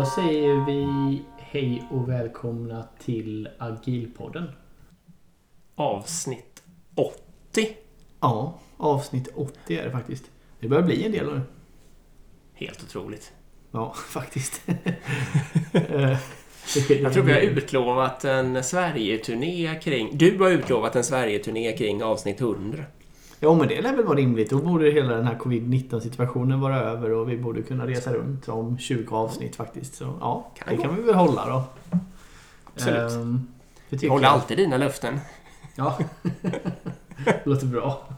Då säger vi hej och välkomna till Agilpodden. Avsnitt 80. Ja, avsnitt 80 är det faktiskt. Det börjar bli en del nu. Helt otroligt. Ja, faktiskt. Jag tror vi har utlovat en Sverige-turné kring... Du har utlovat en Sverige-turné kring avsnitt 100. Ja, men det lär väl vara rimligt. Då borde hela den här covid-19 situationen vara över och vi borde kunna resa runt om 20 avsnitt faktiskt. Så ja, Kan det kan vi väl hålla då. Absolut. Ehm, det tycker håller jag. alltid dina löften. Ja. Låter bra.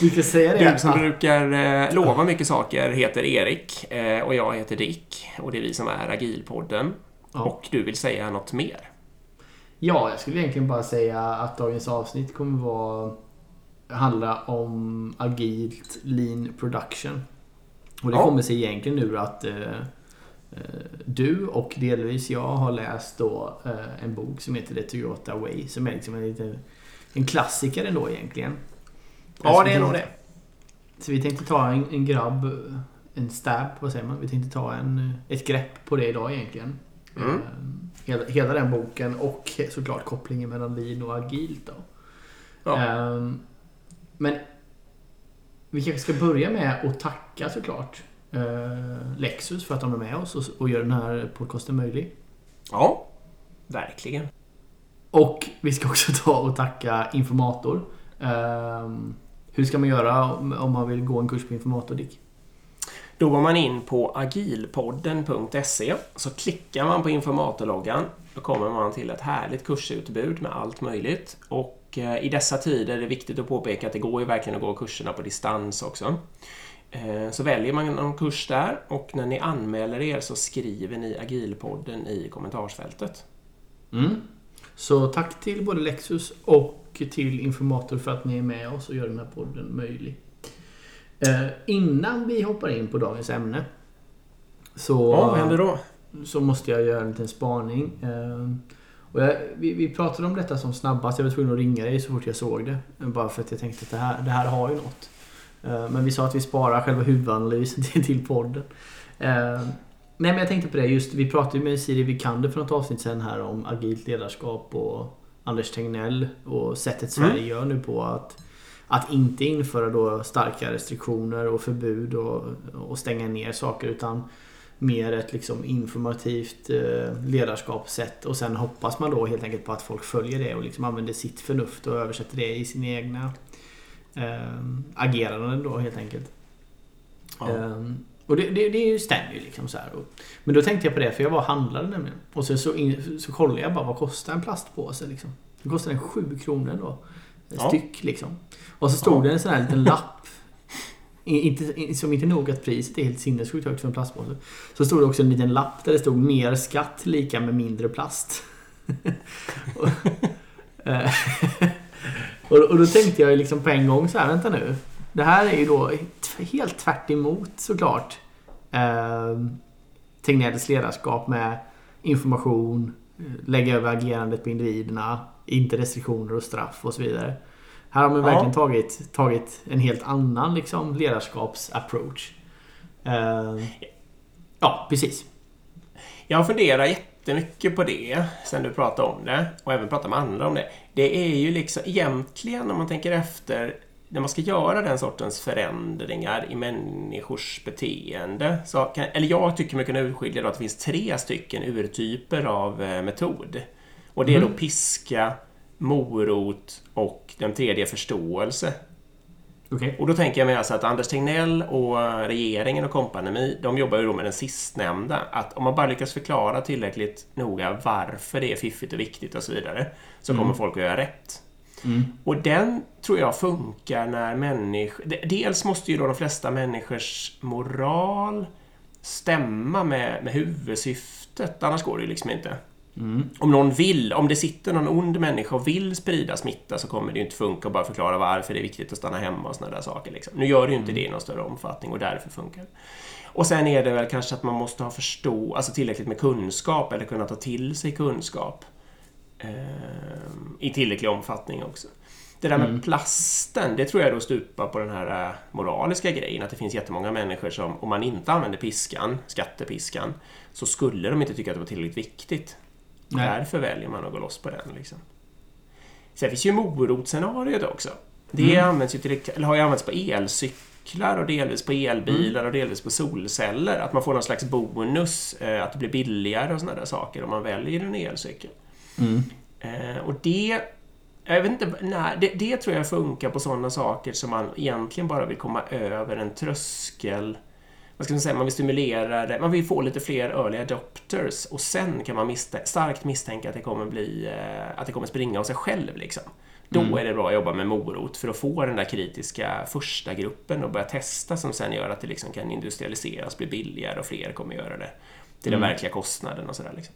Vi kan säga det. Du som brukar eh, lova mycket saker heter Erik eh, och jag heter Dick. Och det är vi som är Agilpodden. Ja. Och du vill säga något mer? Ja, jag skulle egentligen bara säga att dagens avsnitt kommer vara handla om agilt lean production. Och det Ja. kommer sig egentligen ur att eh, eh, du och delvis jag har läst då eh, en bok som heter The Toyota Way som är liksom en, liten, en klassiker ändå egentligen. Ja, det är nog det. Så vi tänkte ta en, en grabb, en stab, vad säger man? Vi tänkte ta en, ett grepp på det idag egentligen. Mm. Eh, Hela, hela den boken och såklart kopplingen mellan lean och agilt då. Ja. Ehm, men vi kanske ska börja med att tacka såklart eh, Lexus för att de är med oss och, och gör den här podcasten möjlig. Ja, verkligen. Och vi ska också ta och tacka Informator. Ehm, hur ska man göra om, om man vill gå en kurs på Informator, Dick? Då går man in på agilpodden.se så klickar man på informatorloggan. Då kommer man till ett härligt kursutbud med allt möjligt. Och eh, i dessa tider är det viktigt att påpeka att det går ju verkligen att gå kurserna på distans också. Eh, så väljer man någon kurs där och när ni anmäler er så skriver ni agilpodden i kommentarsfältet. Mm. Så tack till både Lexus och till Informator för att ni är med oss och gör den här podden möjlig. Eh, innan vi hoppar in på dagens ämne så, Ja, vad händer då? så måste jag göra en liten spaning. Eh, och jag, vi, vi pratade om detta som snabbast. Jag var tvungen att ringa dig så fort jag såg det. Bara för att jag tänkte att det här, det här har ju något. Eh, men vi sa att vi sparar själva huvudanalysen till, till podden. Eh, Nej men jag tänkte på det just, vi pratade ju med Siri Vikander för något avsnitt sen här om agilt ledarskap och Anders Tegnell och sättet Sverige Mm. gör nu på att att inte införa då starka restriktioner och förbud och, och stänga ner saker utan mer ett liksom informativt eh, ledarskapssätt och sen hoppas man då helt enkelt på att folk följer det och liksom använder sitt förnuft och översätter det i sina egna eh, ageranden då helt enkelt. Ja. Ehm, och det, det, det stämmer ju liksom så här. Men då tänkte jag på det för jag var och handlade nämligen. Och så, så, in, så kollade jag bara vad kostar en plastpåse liksom. Det kostar en 7 kronor då. Ja. styck liksom. Och så stod Ja. det en sån här liten lapp. Inte, som inte nog att priset är helt sinnessjukt högt för en plastpåse. Så stod det också en liten lapp där det stod mer skatt lika med mindre plast. och, eh, och, och då tänkte jag liksom på en gång så här, vänta nu. Det här är ju då helt tvärt emot såklart eh, Tegnells ledarskap med information, eh, lägga över agerandet på individerna, inte restriktioner och straff och så vidare. Här har man Ja. verkligen tagit, tagit en helt annan liksom, ledarskapsapproach. Eh, ja, precis. Jag funderar jättemycket på det sen du pratade om det och även pratat med andra om det. Det är ju liksom egentligen om man tänker efter när man ska göra den sortens förändringar i människors beteende. Så kan, eller jag tycker man kan urskilja då att det finns tre stycken urtyper av eh, metod. Och det är då Mm. piska, morot och den tredje förståelse. Okej. Och då tänker jag mig alltså att Anders Tegnell och regeringen och kompani, de jobbar ju då med den sistnämnda. Att om man bara lyckas förklara tillräckligt noga varför det är fiffigt och viktigt och så vidare, så kommer folk att göra rätt. Mm. Och den tror jag funkar när människor... de- Dels måste ju då de flesta människors moral stämma med, med huvudsyftet, annars går det ju liksom inte. Mm. Om någon vill, om det sitter någon ond människa och vill sprida smitta så kommer det ju inte funka att bara förklara varför det är viktigt att stanna hemma och sådana där saker. Liksom. Nu gör det ju inte det i någon större omfattning och därför funkar det. Och sen är det väl kanske att man måste ha förstå, alltså tillräckligt med kunskap eller kunna ta till sig kunskap. Eh, I tillräcklig omfattning också. Det där med mm. plasten, det tror jag då stupar på den här äh, moraliska grejen att det finns jättemånga människor som, om man inte använder piskan, skattepiskan, så skulle de inte tycka att det var tillräckligt viktigt. Nej. Därför väljer man att gå loss på den. Liksom. Sen finns ju morotsscenariot också. Det mm. används ju till, eller har ju använts på elcyklar och delvis på elbilar mm. och delvis på solceller. Att man får någon slags bonus, eh, att det blir billigare och sådana där saker om man väljer en elcykel. Mm. Eh, och det jag vet inte, nej, det, det, tror jag funkar på sådana saker som man egentligen bara vill komma över en tröskel. Vad ska man säga, man vill stimulera det, man vill få lite fler early adopters och sen kan man misstänka, starkt misstänka att det kommer bli, eh, att det kommer springa av sig själv liksom. Då mm. är det bra att jobba med morot för att få den där kritiska första gruppen och börja testa som sen gör att det liksom kan industrialiseras, bli billigare och fler kommer göra det till den mm. verkliga kostnaden och sådär. Liksom.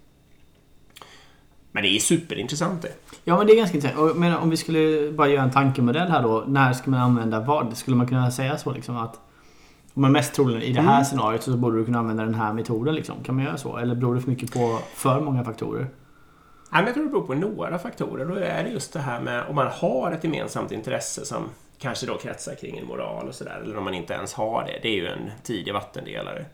Men det är superintressant det. Ja, men det är ganska intressant. Men om vi skulle bara göra en tankemodell här då. När ska man använda vad? Skulle man kunna säga så liksom att man mest troligen i det här mm. scenariot så borde du kunna använda den här metoden liksom. Kan man göra så? Eller beror det för mycket på för många faktorer? Nej, men jag tror det beror på några faktorer. Då är det just det här med om man har ett gemensamt intresse som kanske då kretsar kring en moral och sådär. Eller om man inte ens har det. Det är ju en tidig vattendelare.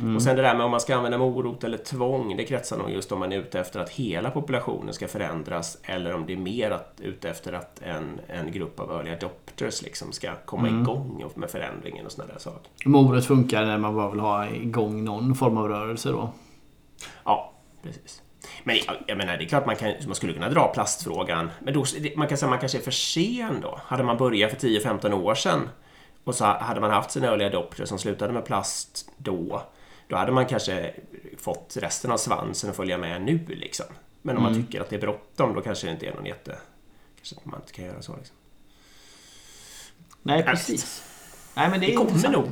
Mm. Och sen det där med om man ska använda morot eller tvång, det kretsar nog just om man är ute efter att hela populationen ska förändras eller om det är mer att, ute efter att en, en grupp av early adopters liksom ska komma mm. igång med förändringen och sådana där saker. Morot funkar när man bara vill ha igång någon form av rörelse då? Ja, precis. Men jag, menar, det är klart man, kan, man skulle kunna dra plastfrågan. Men då, man kan säga man kanske är för sen då. Hade man börjat för 10-15 år sedan och så hade man haft sin early adopter som slutade med plast då då hade man kanske fått resten av svansen att följa med nu liksom. Men om mm. man tycker att det är bråttom då kanske det inte är någon jätte... Kanske man inte kan göra så liksom. Nej, precis. Nej, men det, det kommer nog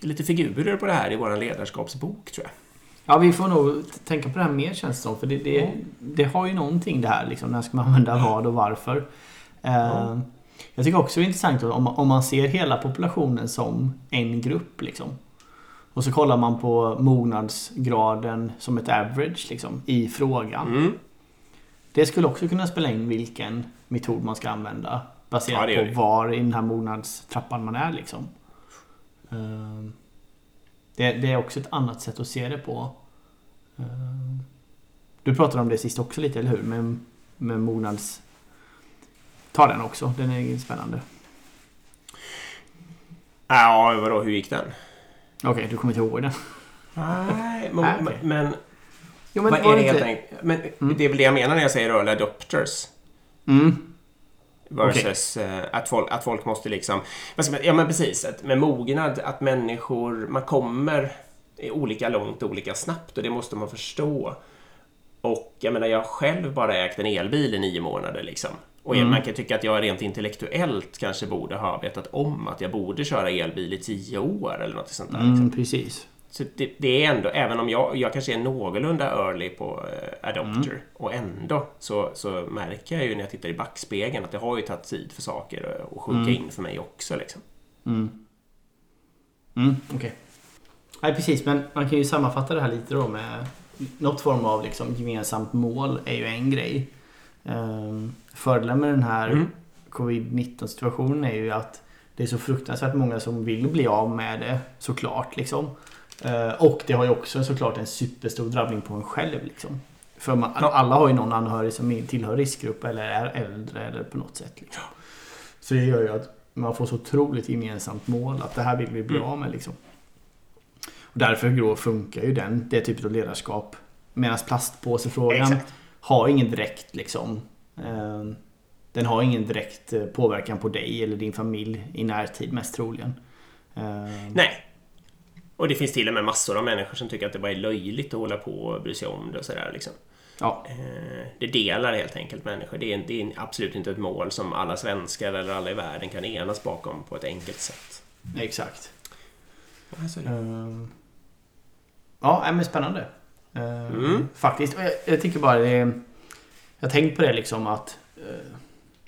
lite figurer på det här i vår ledarskapsbok tror jag. Ja, vi får nog tänka på det här mer känns det som. För det, det, mm. det har ju någonting det här liksom. När ska man använda vad och varför? Mm. jag tycker också det är intressant om, om man ser hela populationen som en grupp liksom. Och så kollar man på mognadsgraden som ett average liksom, i frågan. Mm. Det skulle också kunna spela in vilken metod man ska använda. Baserat ja, på var i den här mognadstrappan man är. Liksom. Ehm, det, det, är också ett annat sätt att se det på. Ehm, du pratade om det sist också lite, eller hur? Med, med mognads... Ta den också, den är spännande. Ja, vadå, hur gick den? Okej, okay, du kommer inte ihåg det? Nej, men... Okay. men jo, men, är det helt enkelt? Men mm. det är väl det jag menar när jag säger early adopters. Mm. Versus okay. Eh, att, folk, att folk måste liksom... ja men precis, att med mognad, att människor... Man kommer olika långt och olika snabbt och det måste man förstå. Och jag menar, jag har själv bara ägt en elbil i nio månader liksom. Och mm. man kan tycka att jag rent intellektuellt kanske borde ha vetat om att jag borde köra elbil i tio år eller något sånt där. Mm, liksom. precis. Så det, det, är ändå, även om jag, jag kanske är någorlunda early på uh, Adopter mm. och ändå så, så märker jag ju när jag tittar i backspegeln att det har ju tagit tid för saker att sjunka mm. in för mig också. Liksom. Mm. Mm, Okej. Okay. Nej precis, men man kan ju sammanfatta det här lite då med något form av liksom gemensamt mål är ju en grej. Um, fördelen med den här mm. covid-19 situationen är ju att det är så fruktansvärt många som vill bli av med det såklart. Liksom. Uh, och det har ju också såklart en superstor drabbning på en själv. Liksom. För man, ja. alla har ju någon anhörig som tillhör riskgrupp eller är äldre eller på något sätt. Liksom. Så det gör ju att man får så otroligt gemensamt mål att det här vill vi bli mm. av med. Liksom. Och därför funkar ju den, det typet av ledarskap. Medan plastpåsefrågan Exakt har ingen direkt liksom eh, Den har ingen direkt eh, påverkan på dig eller din familj i närtid mest troligen. Eh, Nej. Och det finns till och med massor av människor som tycker att det bara är löjligt att hålla på och bry sig om det och sådär liksom. Ja. Det delar helt enkelt människor. Det är, det är absolut inte ett mål som alla svenskar eller alla i världen kan enas bakom på ett enkelt sätt. Exakt. Ja, men spännande. Mm. Eh, faktiskt. Jag, jag, tycker bara det Jag har tänkt på det liksom att eh,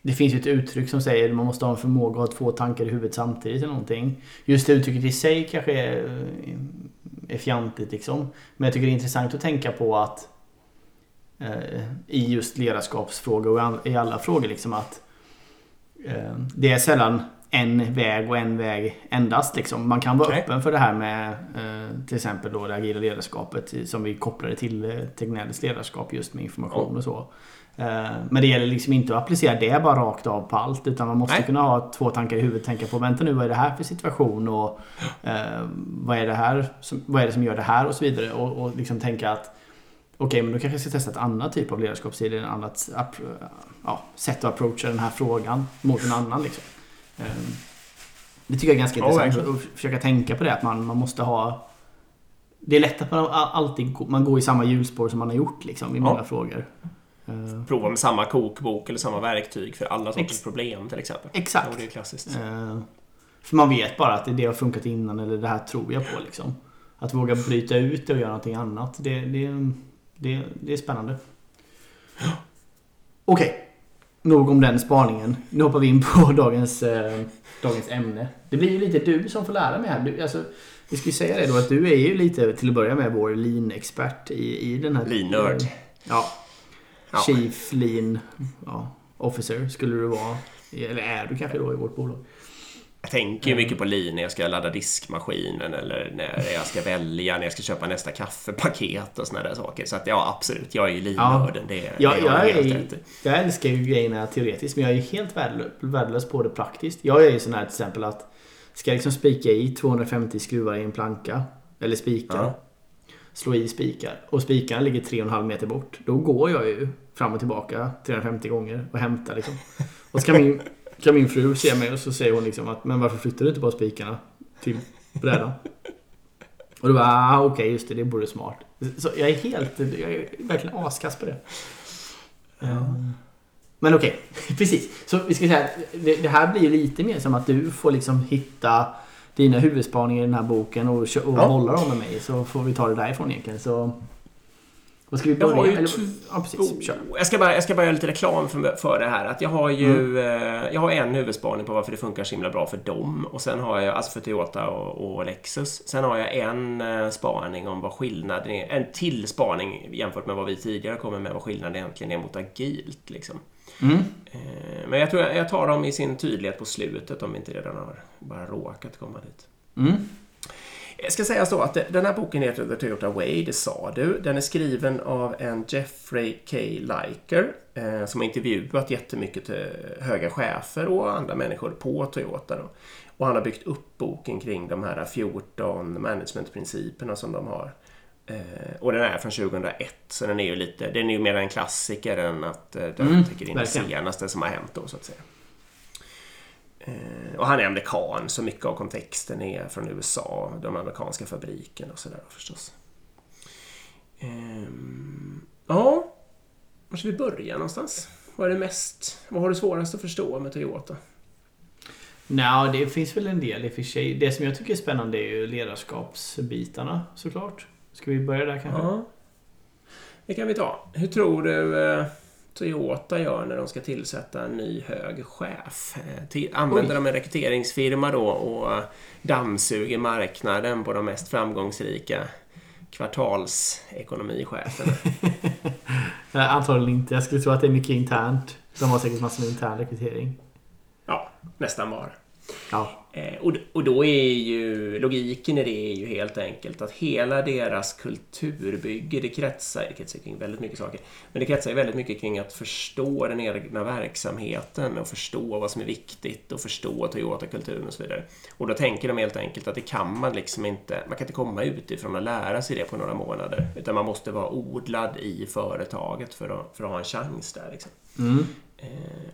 Det finns ju ett uttryck som säger att man måste ha en förmåga att ha två tankar i huvudet samtidigt eller någonting. Just det uttrycket i sig kanske är, eh, är fjantigt liksom. Men jag tycker det är intressant att tänka på att eh, I just ledarskapsfrågor och i alla frågor liksom att eh, det är sällan en väg och en väg endast. Liksom. Man kan vara Nej. öppen för det här med eh, till exempel då det agila ledarskapet som vi kopplade till eh, Tegnells ledarskap just med information Ja. och så. Eh, men det gäller liksom inte att applicera det bara rakt av på allt utan man måste Nej. kunna ha två tankar i huvudet. Tänka på vänta nu vad är det här för situation och eh, vad, är det här som, vad är det som gör det här och så vidare. Och, och liksom tänka att Okej, men då kanske jag ska testa ett annat typ av ledarskapsstil, ett annat ja, sätt att approacha den här frågan mot en annan. Liksom. Ehm, Det tycker jag är ganska Ja, intressant att försöka tänka på det, att man, man måste ha... Det är lätt att man alltid man går i samma hjulspår som man har gjort liksom, i Ja. många frågor. Ehm, Prova med samma kokbok eller samma verktyg för alla sorters Ex- problem till exempel. Exakt. Ja, det är klassiskt. Ehm, För man vet bara att det, har funkat innan eller det här tror jag på. Liksom. Att våga bryta ut det och göra någonting annat. Det, det, det, det är spännande. Okej. Nog om den spaningen. Nu hoppar vi in på dagens, eh, dagens ämne. Det blir ju lite du som får lära mig här. Du, alltså, vi ska ju säga det då att du är ju lite till att börja med vår lean-expert i, i den här... Lean-nörd. Ja. Ja. Chief Lean ja, Officer skulle du vara. Eller är du kanske då i vårt bolag. Jag tänker ju mycket på lean när jag ska ladda diskmaskinen eller när jag ska välja, när jag ska köpa nästa kaffepaket och såna där saker. Så att ja, absolut. Jag är ju lean-nörden. Det, det Ja, jag, är, i. jag älskar ju grejerna teoretiskt men jag är ju helt värdelös, på det praktiskt. Jag är ju sån här till exempel att ska jag liksom spika i 250 skruvar i en planka eller spikar. Ja. Slå i spikar och spikarna ligger 3,5 meter bort. Då går jag ju fram och tillbaka 350 gånger och hämtar liksom. Och så kan min, kan min fru se mig och så säger hon liksom att men varför flyttar du inte bara spikarna till brädan? Och då bara ah, okej just det, det vore smart. Så jag är helt, jag är verkligen askass på det. Ehm, Men okej, precis. Så vi ska säga det, det här blir ju lite mer som att du får liksom hitta dina huvudspaningar i den här boken och, och Ja. bolla dem med mig så får vi ta det därifrån egentligen. Så... Vad ska vi Jag har börja ju Eller- Ja, precis. Kör. Jag ska, bara, jag ska bara göra lite reklam för, för det här. Att jag har ju eh, jag har en huvudspaning på varför det funkar så himla bra för dem. Och sen har jag, alltså för Toyota och, och Lexus. Sen har jag en eh, spaning om vad skillnaden är. En till spaning jämfört med vad vi tidigare kommer med. Vad skillnaden egentligen är mot agilt. Liksom. Mm. Eh, men jag tror jag, jag tar dem i sin tydlighet på slutet om vi inte redan har bara råkat komma dit. Mm. Jag ska säga så att den här boken heter The Toyota Way, det sa du. Den är skriven av en Jeffrey K. Liker eh, som har intervjuat jättemycket eh, höga chefer och andra människor på Toyota. Då. Och han har byggt upp boken kring de här 14 managementprinciperna som de har. Eh, och den är från 2001, så den är ju lite, den är ju mer en klassiker än att eh, den Mm, täcker in det senaste som har hänt då så att säga. Eh, och han är amerikan, så mycket av kontexten är från USA, de amerikanska fabrikerna och sådär förstås. Ehm, ja, var ska vi börja någonstans? Vad är det mest, vad har du svårast att förstå med Toyota? Nja, det finns väl en del i och för sig. Det som jag tycker är spännande är ju ledarskapsbitarna såklart. Ska vi börja där kanske? Ja, det kan vi ta. Hur tror du eh, Toyota gör när de ska tillsätta en ny hög chef? Eh, till, använder Oj. de en rekryteringsfirma då och dammsuger marknaden på de mest framgångsrika kvartalsekonomicheferna? Nej, antagligen inte. Jag skulle tro att det är mycket internt. De har säkert massor med intern rekrytering. Ja, nästan bara. Ja. Eh, och, och då är ju logiken i det är ju helt enkelt att hela deras kulturbygge, det kretsar, det kretsar kring väldigt mycket saker, men det kretsar väldigt mycket kring att förstå den egna verksamheten och förstå vad som är viktigt och förstå Toyota-kulturen och så vidare. Och då tänker de helt enkelt att det kan man liksom inte, man kan inte komma utifrån och lära sig det på några månader, utan man måste vara odlad i företaget för att, för att ha en chans där. Liksom. Mm. Eh,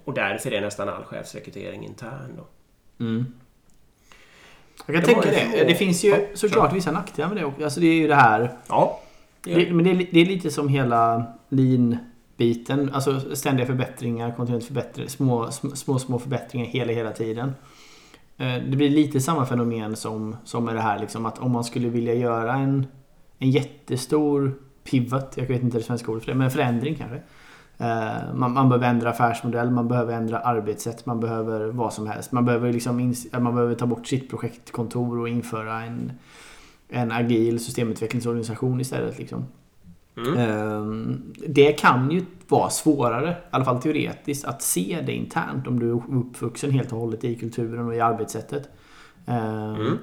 och därför är nästan all chefsrekrytering intern då. Mm. Jag kan Det tänka det. Det finns ju Ja, såklart vissa nackdelar med det också. Alltså det är ju det här... Ja, det Det, men det är, det är lite som hela lean-biten. Alltså ständiga förbättringar, kontinuerligt förbättringar, små, sm- små, små förbättringar hela, hela tiden. Eh, Det blir lite samma fenomen som, som med det här liksom att om man skulle vilja göra en, en jättestor pivot, jag vet inte det svenska ordet för det, men förändring kanske. Eh, Man, man behöver ändra affärsmodell, man behöver ändra arbetssätt, man behöver vad som helst. Man behöver, liksom ins- man behöver ta bort sitt projektkontor och införa en, en agil systemutvecklingsorganisation istället. Liksom. Mm. Det kan ju vara svårare, i alla fall teoretiskt, att se det internt om du är uppvuxen helt och hållet i kulturen och i arbetssättet. Mm.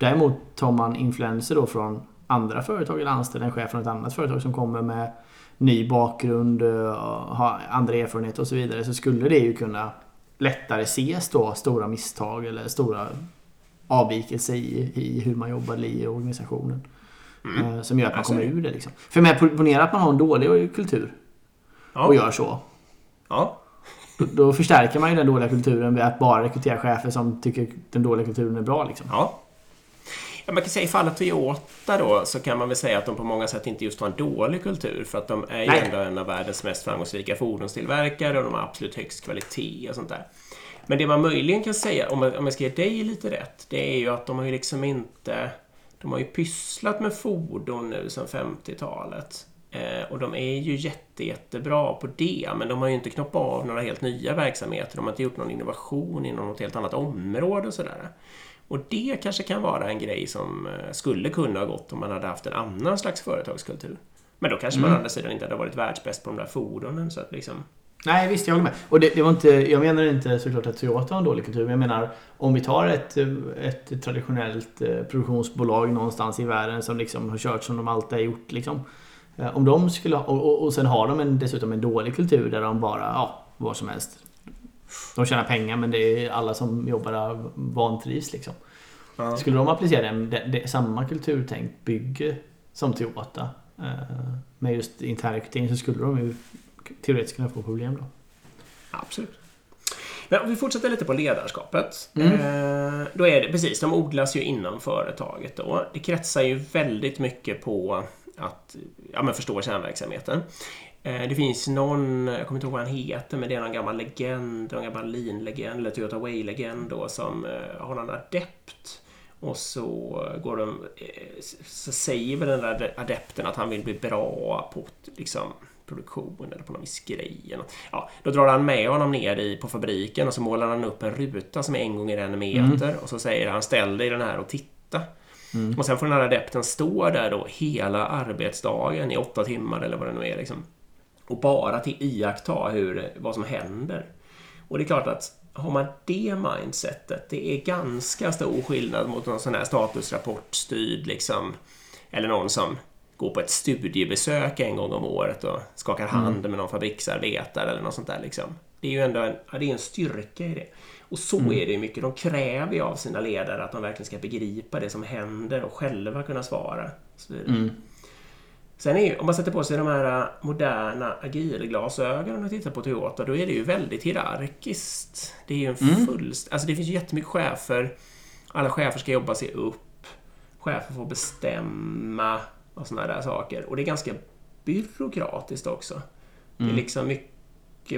Däremot tar man influenser då från andra företag eller anställer en chef från ett annat företag som kommer med ny bakgrund, eh, har andra erfarenheter och så vidare så skulle det ju kunna lättare ses då stora misstag eller stora avvikelser i, i hur man jobbar i organisationen. Mm. Eh, som gör att man kommer ur det. Liksom. För med ponera att man har en dålig kultur ja. och gör så. Ja. Då, då, förstärker man ju den dåliga kulturen med att bara rekrytera chefer som tycker den dåliga kulturen är bra. Liksom. Ja. Ja, man kan säga i fallet Toyota då så kan man väl säga att de på många sätt inte just har en dålig kultur för att de är ju ändå en av världens mest framgångsrika fordonstillverkare och de har absolut högst kvalitet och sånt där. Men det man möjligen kan säga, om jag, om jag ska ge dig lite rätt, det är ju att de har ju liksom inte... De har ju pysslat med fordon nu sedan 50-talet. Eh, och de är ju jätte, jättebra på det, men de har ju inte knoppat av några helt nya verksamheter. De har inte gjort någon innovation inom något helt annat område och sådär. Och det kanske kan vara en grej som eh, skulle kunna ha gått om man hade haft en annan slags företagskultur. Men då kanske mm. man å andra sidan inte hade varit världsbäst på de där fordonen. Så att liksom... Nej, visst, jag håller med. Och det, det, var inte, jag menar inte såklart att Toyota har en dålig kultur. Men jag menar, om vi tar ett, ett traditionellt eh, produktionsbolag någonstans i världen som liksom har kört som de alltid har gjort. Liksom. Eh, om de skulle, och, och, sen har de en, dessutom en dålig kultur där de bara, ja, vad som helst de tjänar pengar men det är alla som jobbar där vantrivs liksom. Ja. Skulle de applicera en, det, det, samma kulturtänk bygge som Toyota eh, med just internrekrytering så skulle de ju teoretiskt kunna få problem då. Absolut. Men om vi fortsätter lite på ledarskapet. Mm. Eh, då är det precis, de odlas ju inom företaget då. Det kretsar ju väldigt mycket på att ja, men förstå kärnverksamheten. Eh, det finns någon, jag kommer inte ihåg vad han heter, men det är någon gammal legend, någon gammal Lean-legend, eller Toyota Way-legend då, som eh, har någon adept. Och så går de, eh, så säger väl den där adepten att han vill bli bra på liksom, produktion eller på någon viss grej. Ja, då drar han med honom ner i, på fabriken och så målar han upp en ruta som är en gånger en meter mm. och så säger han ställ dig i den här och titta. Mm. Och sen får den här adepten stå där då hela arbetsdagen i åtta timmar eller vad det nu är. Liksom och bara till iaktta hur, vad som händer. Och det är klart att har man det mindsetet, det är ganska stor skillnad mot någon sån här statusrapportstyrd liksom, eller någon som går på ett studiebesök en gång om året och skakar mm. hand med någon fabriksarbetare eller något sånt där. Liksom. Det är ju ändå en, ja, det är en styrka i det. Och så mm. är det ju mycket. De kräver ju av sina ledare att de verkligen ska begripa det som händer och själva kunna svara. Mm. Sen är ju, om man sätter på sig de här äh, moderna agilglasögonen och tittar på Toyota, då är det ju väldigt hierarkiskt. Det är ju en mm. fullst... Alltså det finns ju jättemycket chefer. Alla chefer ska jobba sig upp. Chefer får bestämma och sådana där saker. Och det är ganska byråkratiskt också. Mm. Det är mm. liksom mycket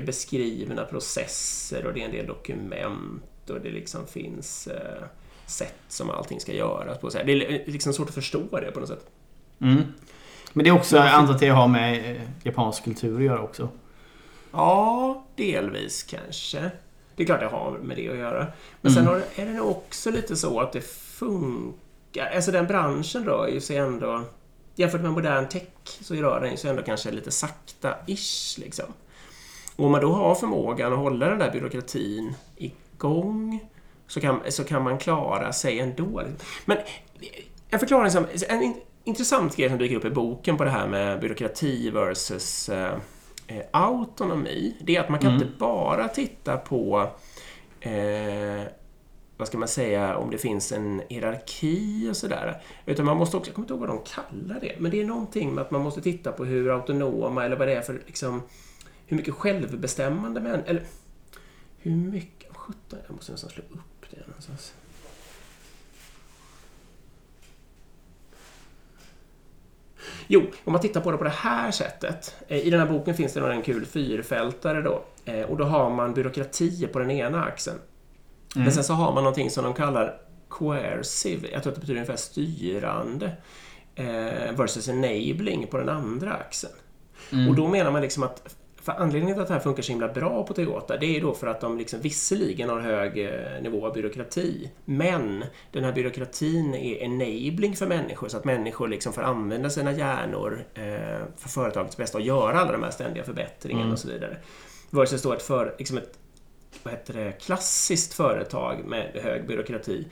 beskrivna processer och det är en del dokument och det liksom finns eh, sätt som allting ska göras på. Det är liksom svårt att förstå det på något sätt. Mm. Men det är också, jag antar att det har med eh, japansk kultur att göra också. Ja, delvis kanske. Det är klart det har med det att göra. Men mm. sen är det nog också lite så att det funkar. Alltså den branschen rör ju sig ändå... Jämfört med modern tech så rör den sig ändå kanske lite sakta-ish. Liksom. Och om man då har förmågan att hålla den där byråkratin igång så kan, så kan man klara sig ändå. Men en förklaring som... En, intressant grej som dyker upp i boken på det här med byråkrati versus eh, eh, autonomi, det är att man kan mm. inte bara titta på eh, vad ska man säga, om det finns en hierarki och sådär. Utan man måste också, jag kommer inte ihåg vad de kallar det, men det är någonting med att man måste titta på hur autonoma, eller vad det är för, liksom, hur mycket självbestämmande män, eller hur mycket, 17, jag måste nästan slå upp det någonstans. Jo, om man tittar på det på det här sättet. Eh, I den här boken finns det en kul fyrfältare då. Eh, och då har man byråkrati på den ena axeln. Mm. Men sen så har man någonting som de kallar coercive, jag tror att det betyder ungefär styrande, eh, versus enabling på den andra axeln. Mm. Och då menar man liksom att för anledningen till att det här funkar så himla bra på Toyota det är då för att de liksom visserligen har hög eh, nivå av byråkrati men den här byråkratin är enabling för människor så att människor liksom får använda sina hjärnor eh, för företagets bästa och göra alla de här ständiga förbättringarna Mm. och så vidare. Versus då ett, för, liksom ett vad heter det, klassiskt företag med hög byråkrati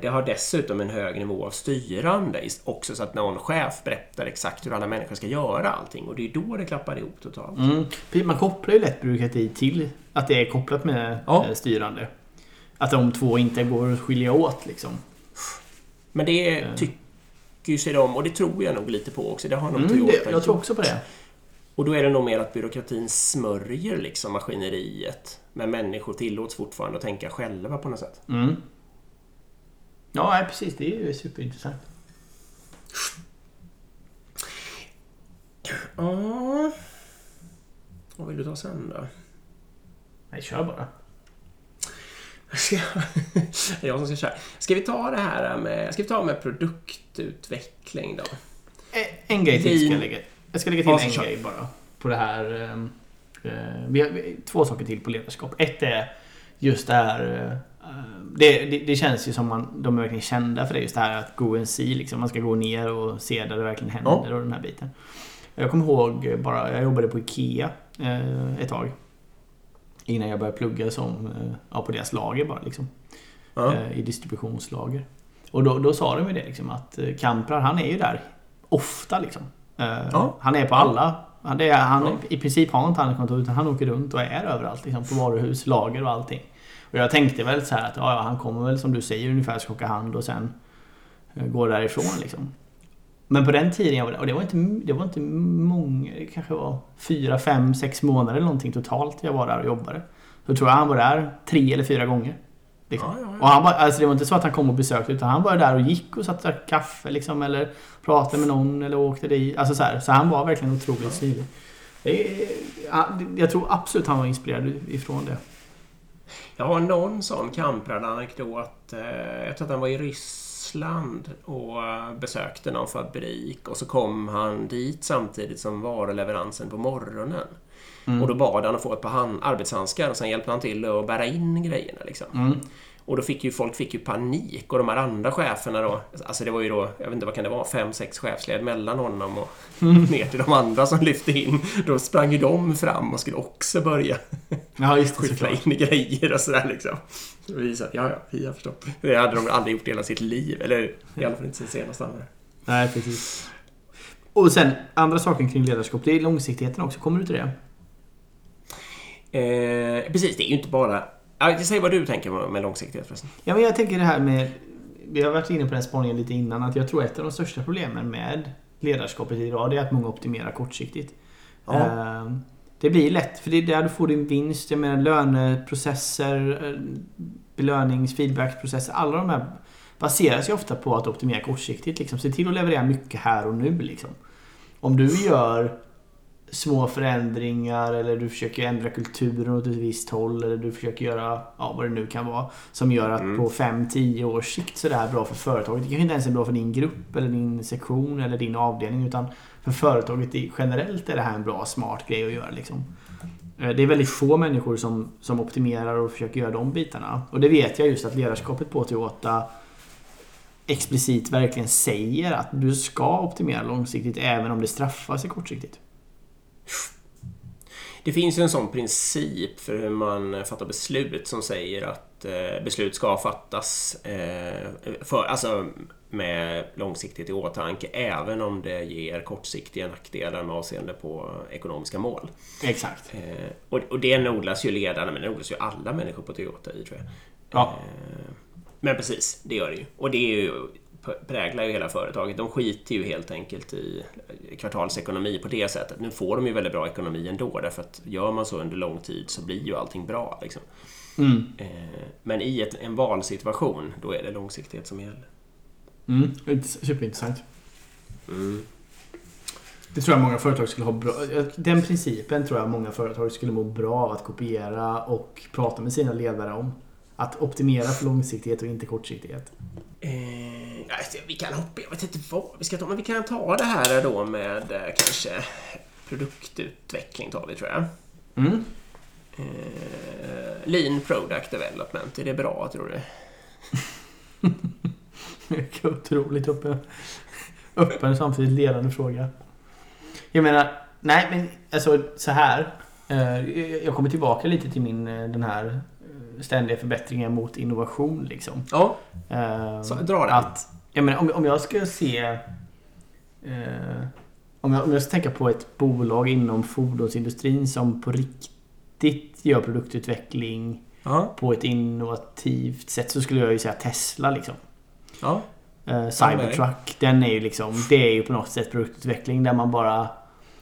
det har dessutom en hög nivå av styrande också så att någon chef berättar exakt hur alla människor ska göra allting och det är då det klappar ihop totalt. Mm. Man kopplar ju lätt byråkrati till att det är kopplat med Ja. eh, styrande. Att de två inte går att skilja åt liksom. Men det Eh. tycker ju sig de och det tror jag nog lite på också. Det har nog Mm, det, jag tror också på det. Och då är det nog mer att byråkratin smörjer liksom maskineriet. Men människor tillåts fortfarande att tänka själva på något sätt. Mm. Ja, precis. Det är ju superintressant. Ja... Vad vill du ta sen då? Nej, kör bara. Ska jag, som ska köra. Ska vi ta det här med, ska vi ta med produktutveckling då? Eh, En grej till ska jag lägga. Jag ska lägga till en kör. grej bara. På det här. ehm, eh, vi har vi- två saker till på ledarskap. Ett är just det här. Eh, det, det, det känns ju som man, de är verkligen kända för det. Just det här att go and see. Liksom. Man ska gå ner och se där det verkligen händer och den här biten. Jag kommer ihåg bara, jag jobbade på IKEA eh, ett tag. Innan jag började plugga som, eh, ja, på deras lager bara liksom. Ja. eh, i distributionslager. Och då, då sa de ju det liksom att eh, Kamprad han är ju där ofta liksom. Eh, Ja. Han är på alla. Han, det han, Ja. I princip har han inte ett kontor utan han åker runt och är överallt. Liksom, på varuhus, lager och allting. Och jag tänkte väl så här att ja, han kommer väl som du säger ungefär skaka hand och sen eh, gå därifrån liksom. Men på den tiden jag var där, och det var inte, det var inte många, det kanske var fyra, fem, sex månader eller någonting totalt jag var där och jobbade. Så tror jag han var där tre eller fyra gånger. Liksom. Ja, ja, ja. Och han var, alltså det var inte så att han kom och besökte utan han var där och gick och satt och drack kaffe liksom eller pratade med någon eller åkte dit. Alltså så, här, så han var verkligen otroligt han- Jag tror absolut han var inspirerad ifrån det. Jag har någon sån kamprad anekdot. Eh, Jag tror att han var i Ryssland och eh, besökte någon fabrik och så kom han dit samtidigt som varuleveransen på morgonen. Mm. Och då bad han att få ett par hand, arbetshandskar och sen hjälpte han till att bära in grejerna. Liksom. Mm. Och då fick ju folk fick ju panik och de här andra cheferna då, alltså det var ju då, jag vet inte vad kan det vara, fem, sex chefsled mellan honom och ner till de andra som lyfte in. Då sprang ju de fram och skulle också börja Ja just det skyffla in i grejer och sådär liksom. Och visa att ja, ja, vi har förstått. Det hade de aldrig gjort i hela sitt liv, eller i alla fall inte sen senast. andra. Nej precis. Och sen andra saken kring ledarskap, det är långsiktigheten också. Kommer du till det? Eh, precis, det är ju inte bara... Ja, säg vad du tänker med långsiktighet förresten. Ja men jag tänker det här med Vi har varit inne på den spaningen lite innan att jag tror ett av de största problemen med ledarskapet idag är att många optimerar kortsiktigt. Ja. Ehm, Det blir lätt, för det är där du får din vinst. Jag menar löneprocesser, eh, belönings, feedbackprocesser. Alla de här baseras ju ofta på att optimera kortsiktigt. Liksom. Se till att leverera mycket här och nu. Liksom. Om du gör små förändringar eller du försöker ändra kulturen åt ett visst håll eller du försöker göra ja, vad det nu kan vara som gör att Mm. på 5-10 års sikt så är det här bra för företaget. Det kanske inte ens är bra för din grupp eller din sektion eller din avdelning utan för företaget generellt är det här en bra smart grej att göra. Liksom. Eh, Det är väldigt få människor som, som optimerar och försöker göra de bitarna. Och det vet jag just att ledarskapet på Toyota explicit verkligen säger att du ska optimera långsiktigt även om det straffar sig kortsiktigt. Det finns ju en sån princip för hur man fattar beslut som säger att eh, beslut ska fattas eh, för, alltså, med långsiktighet i åtanke även om det ger kortsiktiga nackdelar med avseende på ekonomiska mål. Exakt. Eh, och, och det odlas ju ledarna, men det odlas ju alla människor på Toyota i tror jag. Ja. Men precis, det gör det ju. Och det är ju, präglar ju hela företaget. De skiter ju helt enkelt i kvartalsekonomi på det sättet. Nu får de ju väldigt bra ekonomi ändå, därför att gör man så under lång tid så blir ju allting bra. Liksom. Mm. Eh, men i ett, en valsituation, då är det långsiktighet som gäller. Mm. Superintressant. Mm. Det tror jag många företag skulle ha bra... Den principen tror jag många företag skulle må bra av att kopiera och prata med sina ledare om. Att optimera för långsiktighet och inte kortsiktighet. Eh, ja, vi kan hoppa, jag vet inte vad vi ska ta, men vi kan ta det här då med eh, kanske produktutveckling tar vi tror jag. Mm. Eh, lean Product Development, är det bra tror du? Otroligt öppen, öppen samtidigt ledande fråga. Jag menar, nej men alltså så här. Eh, jag kommer tillbaka lite till min eh, den här ständiga förbättringen mot innovation liksom. Ja, Eh, så dra den. Att, jag menar, om, om jag ska se... Eh, om, jag, om jag ska tänka på ett bolag inom fordonsindustrin som på riktigt gör produktutveckling Ja, på ett innovativt sätt så skulle jag ju säga Tesla liksom. ja. Eh, Cybertruck, den är ju liksom... Det är ju på något sätt produktutveckling där man bara...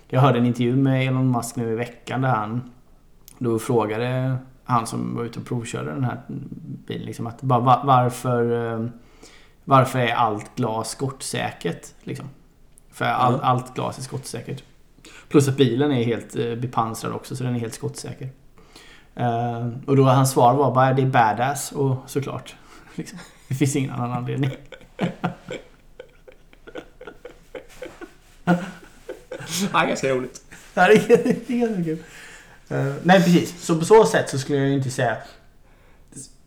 Jag hörde en intervju med Elon Musk nu i veckan där han... Då frågade han som var ute och provkörde den här bilen liksom att bara va- varför... eh, Varför är allt glas skottsäkert? Liksom. För all, Ja. allt glas är skottsäkert. Plus att bilen är helt eh, bepansrad också så den är helt skottsäker. Eh, och då hans svar var bara det är badass och såklart. Liksom. Det finns ingen annan anledning. ja ganska roligt. Ja, det är, det är ganska kul. Eh, nej, precis. Så på så sätt så skulle jag inte säga...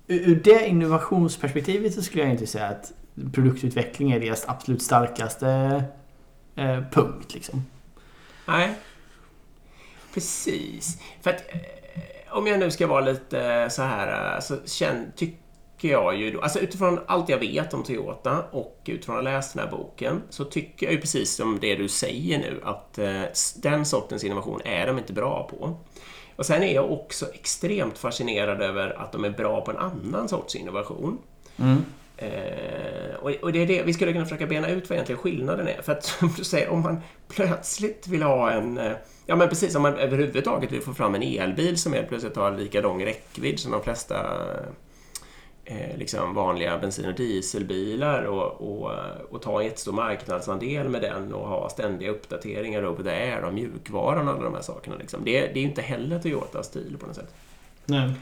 Ur det innovationsperspektivet så skulle jag inte säga att produktutveckling är deras absolut starkaste eh, punkt. Liksom. Nej. Precis. För att eh, om jag nu ska vara lite så här eh, så känn, tycker jag ju då, alltså utifrån allt jag vet om Toyota och utifrån att ha läst den här boken så tycker jag ju precis som det du säger nu att eh, den sortens innovation är de inte bra på. Och sen är jag också extremt fascinerad över att de är bra på en annan sorts innovation. Mm. Eh, och, det är det, vi skulle kunna försöka bena ut vad egentligen skillnaden är. För att som du säger, om man plötsligt vill ha en... Eh, ja men precis, om man överhuvudtaget vill få fram en elbil som helt plötsligt har lika lång räckvidd som de flesta eh, liksom vanliga bensin och dieselbilar och, och, och ta en jättestor marknadsandel med den och ha ständiga uppdateringar over the air och mjukvaran och alla de här sakerna. Liksom. Det, det är ju inte heller Toyotas stil på något sätt. Nej.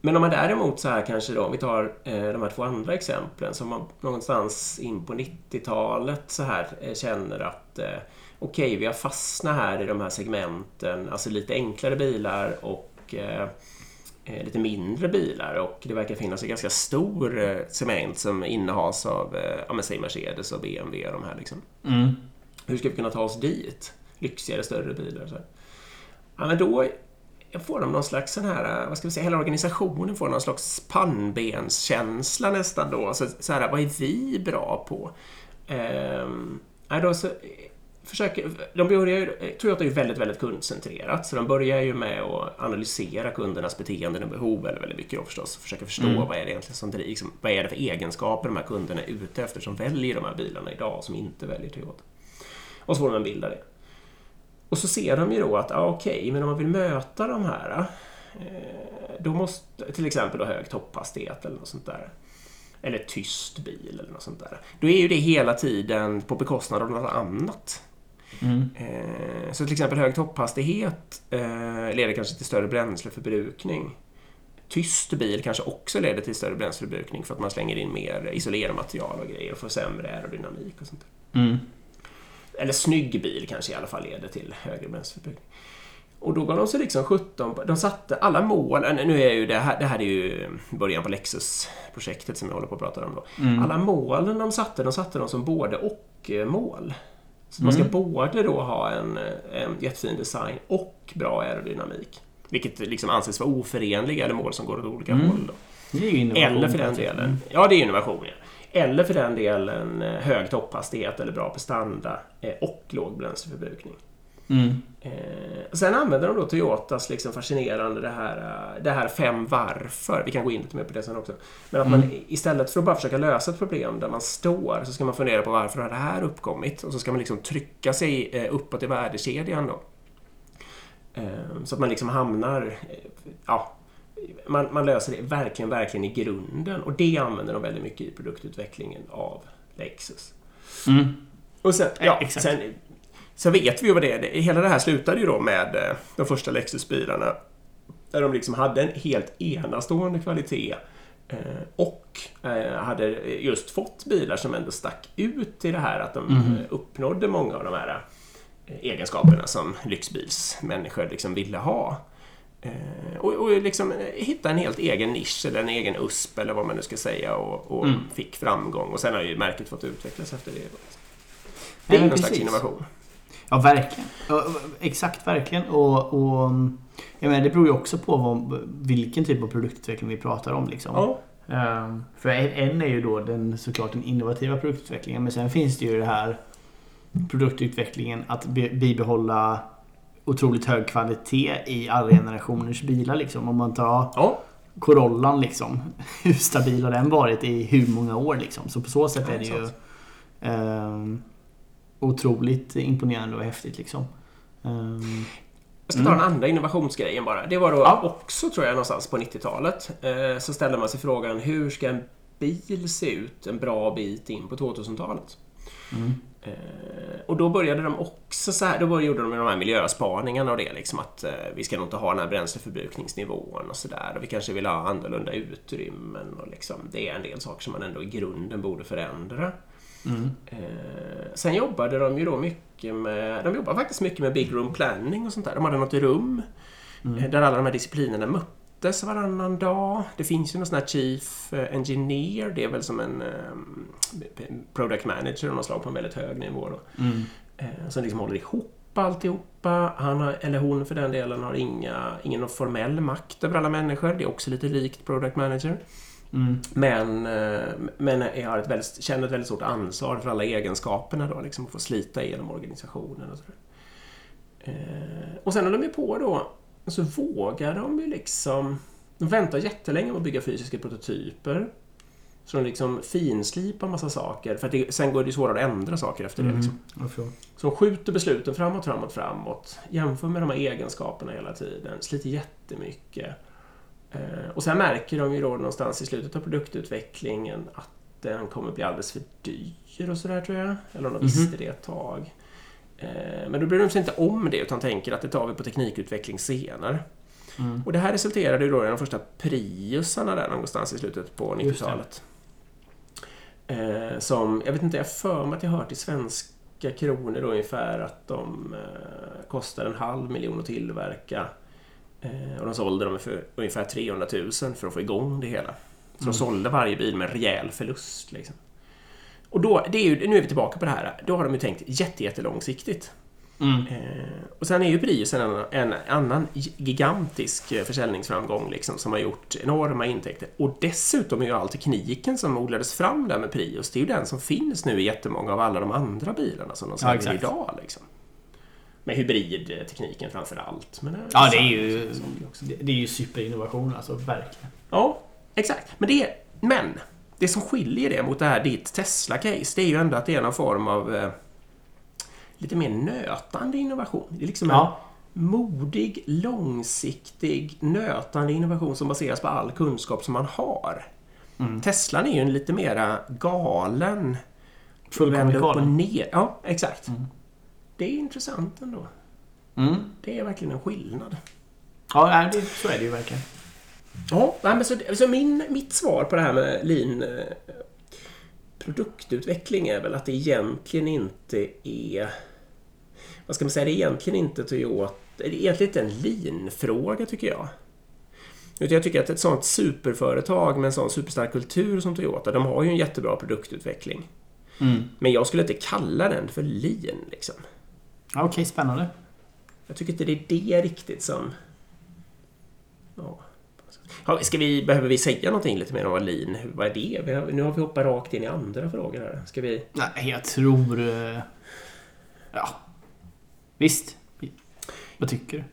Men om man däremot så här kanske då, om vi tar eh, de här två andra exemplen som man någonstans in på 90-talet så här eh, känner att eh, okej, vi har fastnat här i de här segmenten, alltså lite enklare bilar och eh, lite mindre bilar och det verkar finnas en ganska stor eh, segment som innehas av, eh, ja men säg Mercedes och BMW och de här liksom. Mm. Hur ska vi kunna ta oss dit? Lyxigare, större bilar. Så. Ja, men då får de någon slags sån här, vad ska vi säga, hela organisationen får någon slags pannbenskänsla nästan då. Så, så här, vad är vi bra på? Ehm, då så, försöker, de börjar ju, Toyota är ju väldigt, väldigt kundcentrerat, så de börjar ju med att analysera kundernas beteenden och behov väldigt, väldigt mycket då förstås. Försöka förstå Mm. vad är det egentligen som driver, liksom, vad är det för egenskaper de här kunderna är ute efter som väljer de här bilarna idag som inte väljer Toyota. Och så får de en bild av det. Och så ser de ju då att, ah, okej, men om man vill möta de här, eh, då måste, till exempel då hög topphastighet eller något sånt där. Eller tyst bil eller något sånt där. Då är ju det hela tiden på bekostnad av något annat. Mm. Eh, Så till exempel hög topphastighet eh, leder kanske till större bränsleförbrukning. Tyst bil kanske också leder till större bränsleförbrukning för att man slänger in mer isolermaterial och grejer och får sämre aerodynamik och sånt. Mm. Eller snygg bil kanske i alla fall leder till högre bränsleförbrukning. Och då gav de sig liksom 17 på- De satte alla mål. äh, Nu är ju det här, det här är ju början på Lexus-projektet som jag håller på att prata om då. Mm. Alla målen de satte, de satte dem som både och-mål. Så man ska Mm. både då ha en, en jättefin design och bra aerodynamik. Vilket liksom anses vara oförenliga eller mål som går åt olika Mm. håll. Eller för den delen, ja det är innovation ja. Eller för den delen eh, hög topphastighet eller bra prestanda eh, och låg bränsleförbrukning. Mm. Eh, sen använder de då Toyotas liksom fascinerande det här, eh, det här fem varför. Vi kan gå in lite mer på det sen också. Men att man Mm. istället för att bara försöka lösa ett problem där man står så ska man fundera på varför har det här uppkommit? Och så ska man liksom trycka sig eh, uppåt i värdekedjan då. Eh, Så att man liksom hamnar... Ja, man, man löser det verkligen, verkligen i grunden. Och det använder de väldigt mycket i produktutvecklingen av Lexus. Mm. Och sen, Ja, ja, exakt. Sen så vet vi ju vad det är. Hela det här slutade ju då med eh, de första Lexus-bilarna. Där de liksom hade en helt enastående kvalitet. eh, Och eh, hade just fått bilar som ändå stack ut i det här att de eh, uppnådde många av de här egenskaperna som lyxbilsmänniskor liksom ville ha. Och, och liksom hitta en helt egen nisch eller en egen USP eller vad man nu ska säga och, och Mm. fick framgång. Och sen har ju märket fått utvecklas efter det. Det är Ja, någon slags innovation. Ja, verkligen. Ja, Exakt, verkligen. Och, och jag menar, det beror ju också på vad, vilken typ av produktutveckling vi pratar om. Liksom. Ja, Ehm, för en, är ju då den, såklart den innovativa produktutvecklingen. Men sen finns det ju det här produktutvecklingen att be, bibehålla otroligt hög kvalitet i alla generationers bilar. Liksom. Om man tar ja, Corollan liksom. Hur stabil har den varit i hur många år liksom? Så på så sätt Ja, är det ju exakt. Otroligt imponerande och häftigt liksom. Ehm, Jag ska ta den andra innovationsgrejen bara. Det var då Ja. också, tror jag, någonstans på 90-talet. Eh, så ställde man sig frågan, hur ska en bil se ut en bra bit in på 2000-talet? mm. Eh, och då började de också så här, då gjorde de de här miljöspaningarna och det liksom att eh, vi ska nog inte ha den här bränsleförbrukningsnivån och sådär. Och vi kanske vill ha annorlunda utrymmen och liksom, det är en del saker som man ändå i grunden borde förändra. Mm. Eh, sen jobbade de ju då mycket med, de jobbade faktiskt mycket med Big Room Planning och sånt där. De hade något rum eh, där alla de här disciplinerna möttes varannan dag. Det finns ju någon sån här Chief eh, Engineer, det är väl som en eh, Product Manager av något slag på en väldigt hög nivå då. Mm. Som liksom håller ihop alltihopa. Han har, eller hon för den delen har inga, ingen formell makt över alla människor. Det är också lite likt Product Manager. Mm. Men, eh, men jag har ett väldigt, känner ett väldigt stort ansvar för alla egenskaperna då, liksom att få slita igenom organisationen och sådär. Eh, Och sen när de är på då, så vågar de ju liksom... De väntar jättelänge med att bygga fysiska prototyper. Så de liksom finslipar massa saker, för det, sen går det svårare att ändra saker efter det. Mm. Liksom. Jag förstår. Så de skjuter besluten framåt, framåt, framåt. Jämför med de här egenskaperna hela tiden. Sliter jättemycket. Eh, Och sen märker de ju då någonstans i slutet av produktutvecklingen att den kommer bli alldeles för dyr och sådär tror jag. Eller om de visste det ett tag. Eh, Men då bryr de sig inte om det utan tänker att det tar vi på teknikutveckling senare. Mm. Och det här resulterade ju då i de första Priusarna där någonstans i slutet på Just det. 90-talet. Eh, som, jag vet inte, jag för mig att jag hört i svenska kronor då ungefär att de eh, kostar en halv miljon att tillverka. Eh, och de sålde dem för ungefär 300 000 för att få igång det hela. Så de sålde varje bil med rejäl förlust. Liksom. Och då, det är ju, nu är vi tillbaka på det här. Då har de ju tänkt jätte, jättelångsiktigt. Mm. Eh, och sen är ju Prius en, en annan gigantisk eh, försäljningsframgång liksom, som har gjort enorma intäkter. Och dessutom är ju all tekniken som odlades fram där med Prius, det är ju den som finns nu i jättemånga av alla de andra bilarna som de säljer exakt. idag. Liksom. Med hybridtekniken framför allt. Men Ja, det är ju, det det är ju superinnovation alltså, verkligen. Ja, exakt. Men, det, men det som skiljer det mot det här ditt Tesla-case, det är ju ändå att det är någon form av eh, lite mer nötande innovation. Det är liksom en Ja. modig, långsiktig, nötande innovation som baseras på all kunskap som man har. Mm. Teslan är ju en lite mera galen, Fullkomligt vända upp och galen. ner. Ja, exakt. Mm. Det är intressant ändå. Mm. Det är verkligen en skillnad. Ja, det, så är det ju verkligen. Ja, men så, så min, mitt svar på det här med lean eh, produktutveckling är väl att det egentligen inte är... Vad ska man säga? Det är egentligen inte Toyota... Det är egentligen inte en lean-fråga tycker jag. Utan jag tycker att ett sånt superföretag med en sån superstark kultur som Toyota, de har ju en jättebra produktutveckling. Mm. Men jag skulle inte kalla den för lean liksom. Okej, spännande. Jag tycker inte det är det riktigt som... Ja. Ja, ska vi, behöver vi säga någonting lite mer om lean, vad är det? Nu har vi hoppat rakt in i andra frågor här. Ska vi... Nej, jag tror... eh, Ja. Visst. Vad tycker du?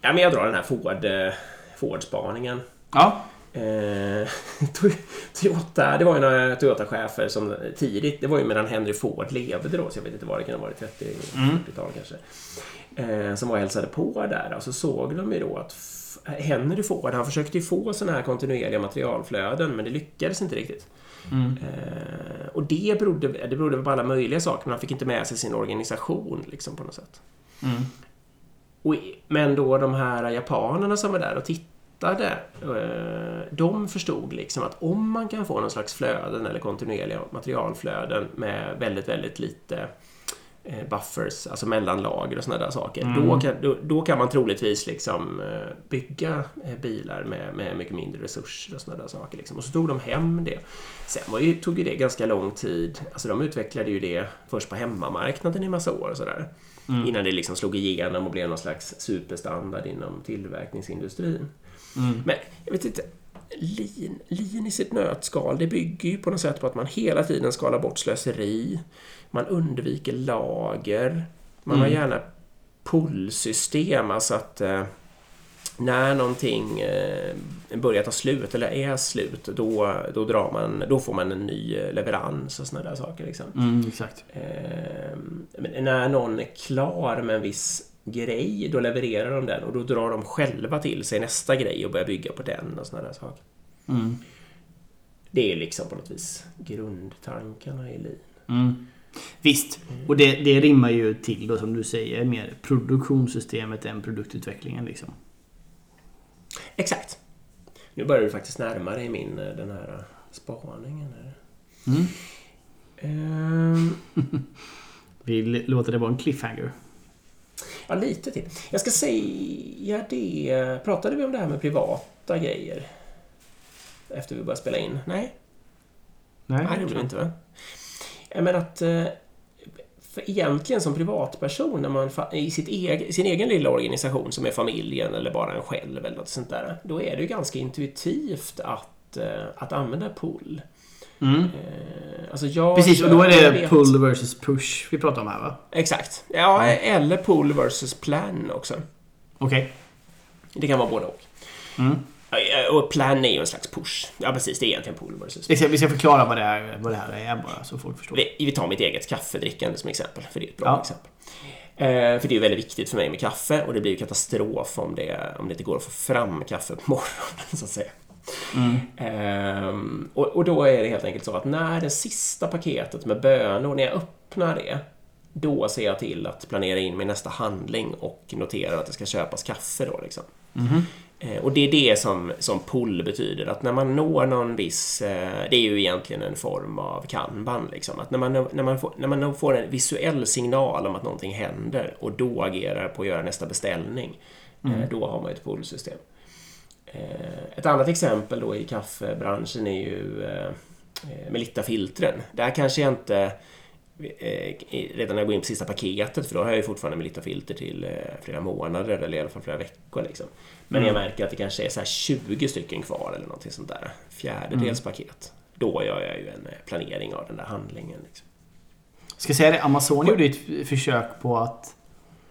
Ja, men jag drar den här Ford, eh, Ford-spaningen. Ja. Eh, Toy- Toyota, det var ju några Toyota-chefer som tidigt, det var ju medan Henry Ford levde då, så jag vet inte vad det kan ha varit, 30-40-tal kanske. Eh, som var och hälsade på där och så såg de ju då att Henry Ford, han försökte ju få sådana här kontinuerliga materialflöden men det lyckades inte riktigt. Mm. Eh, och det berodde, det berodde på alla möjliga saker men han fick inte med sig sin organisation liksom på något sätt. Mm. Och, men då de här japanerna som var där och tittade, eh, de förstod liksom att om man kan få någon slags flöden eller kontinuerliga materialflöden med väldigt, väldigt lite eh, buffers, alltså mellanlager och sådana där saker. Mm. Då, kan, då, då kan man troligtvis liksom eh, bygga bilar med, med mycket mindre resurser och sådana där saker. Liksom. Och så tog de hem det. Sen var ju, tog ju det ganska lång tid. Alltså de utvecklade ju det först på hemmamarknaden i massa år och sådär. Mm. Innan det liksom slog igenom och blev någon slags superstandard inom tillverkningsindustrin. Mm. Men jag vet inte, lean, lean i sitt nötskal, det bygger ju på något sätt på att man hela tiden skalar bort slöseri. Man undviker lager. Man har Mm. gärna pullsystem, alltså att eh, när någonting eh, börjar ta slut eller är slut, då, då, drar man, då får man en ny eh, leverans och sådana där saker. Liksom. Mm, exakt. Eh, men när någon är klar med en viss grej, då levererar de den och då drar de själva till sig nästa grej och börjar bygga på den och såna där saker. Mm. Det är liksom på något vis grundtankarna i lean. Mm. Visst, och det, det rimmar ju till då som du säger mer produktionssystemet än produktutvecklingen liksom. Exakt. Nu börjar du faktiskt närma dig min, eh, den här spaningen. Här. Mm. Ehm, Vi låter det vara en cliffhanger. Ja, lite till. Jag ska säga det. Pratade vi om det här med privata grejer? Efter vi började spela in? Nej? Nej, Nej, det gjorde vi inte va? Menar att... eh, För egentligen som privatperson, när man i sitt egen, sin egen lilla organisation som är familjen eller bara en själv eller något sånt där. Då är det ju ganska intuitivt att, eh, att använda pull. Mm. Eh, Alltså jag, Precis, och då är det pull versus push vi pratar om här va? Exakt. Ja, eller pull versus plan också. Okej. Det kan vara både och. Mm. Ja, Och plan är ju en slags push. Ja, precis. Det är egentligen pull versus ska, vi ska förklara vad det, är, vad det här är bara så folk förstår. Vi, vi tar mitt eget kaffedrickande som exempel, för det är ett bra Ja. exempel. Eh, för det är väldigt viktigt för mig med kaffe och det blir ju katastrof om det, om det inte går att få fram kaffe på morgonen, så att säga. Mm. Ehm, och, och då är det helt enkelt så att när det sista paketet med bönor, när jag öppnar det, då ser jag till att planera in min nästa handling och noterar att det ska köpas kaffe då liksom. Eh, Och det är det som, som pull betyder, att när man når någon viss... eh, Det är ju egentligen en form av kanban, liksom. Att när man, när, man får, när man får en visuell signal om att någonting händer och då agerar på att göra nästa beställning, eh, då har man ett pullsystem. Eh, Ett annat exempel då i kaffebranschen är ju eh, eh, Melitta-filtren. Där kanske jag inte redan när jag går in på sista paketet, för då har jag ju fortfarande Melitta-filter till flera månader eller i alla fall flera veckor. Liksom. Men jag märker att det kanske är så här 20 stycken kvar eller någonting sånt där. Fjärdedels paket. Då gör jag ju en planering av den där handlingen. Liksom. Ska jag säga det, Amazon gjorde ett försök på att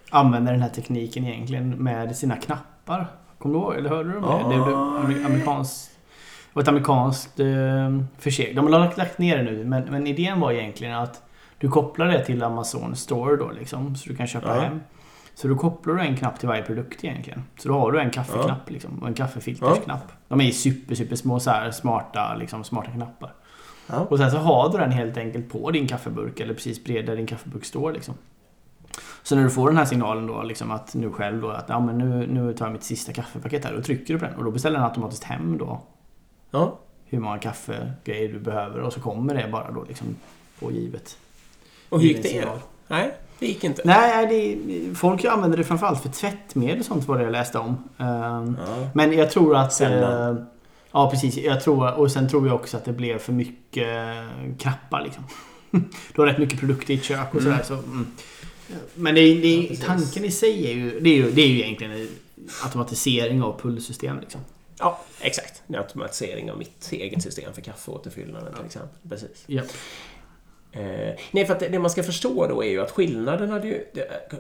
använda den här tekniken egentligen med sina knappar. Kommer du ihåg? Eller hörde du om det? Det var amer- amerikanskt... Det var ett amerikanskt eh, försök. De har lagt, lagt ner det nu, men, men idén var egentligen att du kopplar det till Amazon Store då liksom, så du kan köpa Ja. hem. Så då kopplar du en knapp till varje produkt egentligen. Så då har du en kaffeknapp liksom, och en kaffefiltersknapp. De är super, super små så här smarta, liksom, smarta knappar. Ja. Och sen så har du den helt enkelt på din kaffeburk eller precis bredvid där din kaffeburk står liksom. Så när du får den här signalen då liksom att nu själv då att ja men nu, nu tar jag mitt sista kaffepaket här. Då trycker du på den och då beställer den automatiskt hem då Ja. hur många kaffegrejer du behöver och så kommer det bara då liksom på givet. Och hur gick det signal. Nej, det gick inte. Nej, det, folk använder det framförallt för tvättmedel och sånt var det jag läste om. Ehm, Ja. Men jag tror att... Sällan. Eh, ja, precis. Jag tror, och sen tror jag också att det blev för mycket eh, knappar liksom. du har rätt mycket produkter i ett kök och sådär. Så, mm. Men det, det, Ja, tanken i sig är ju, det är ju, det är ju egentligen en automatisering av pullsystem. Liksom. ja, exakt. En automatisering av mitt eget system för kaffeåterfyllnaden till exempel. Precis. Ja. Eh, nej, för att det, det man ska förstå då är ju att skillnaden hade ju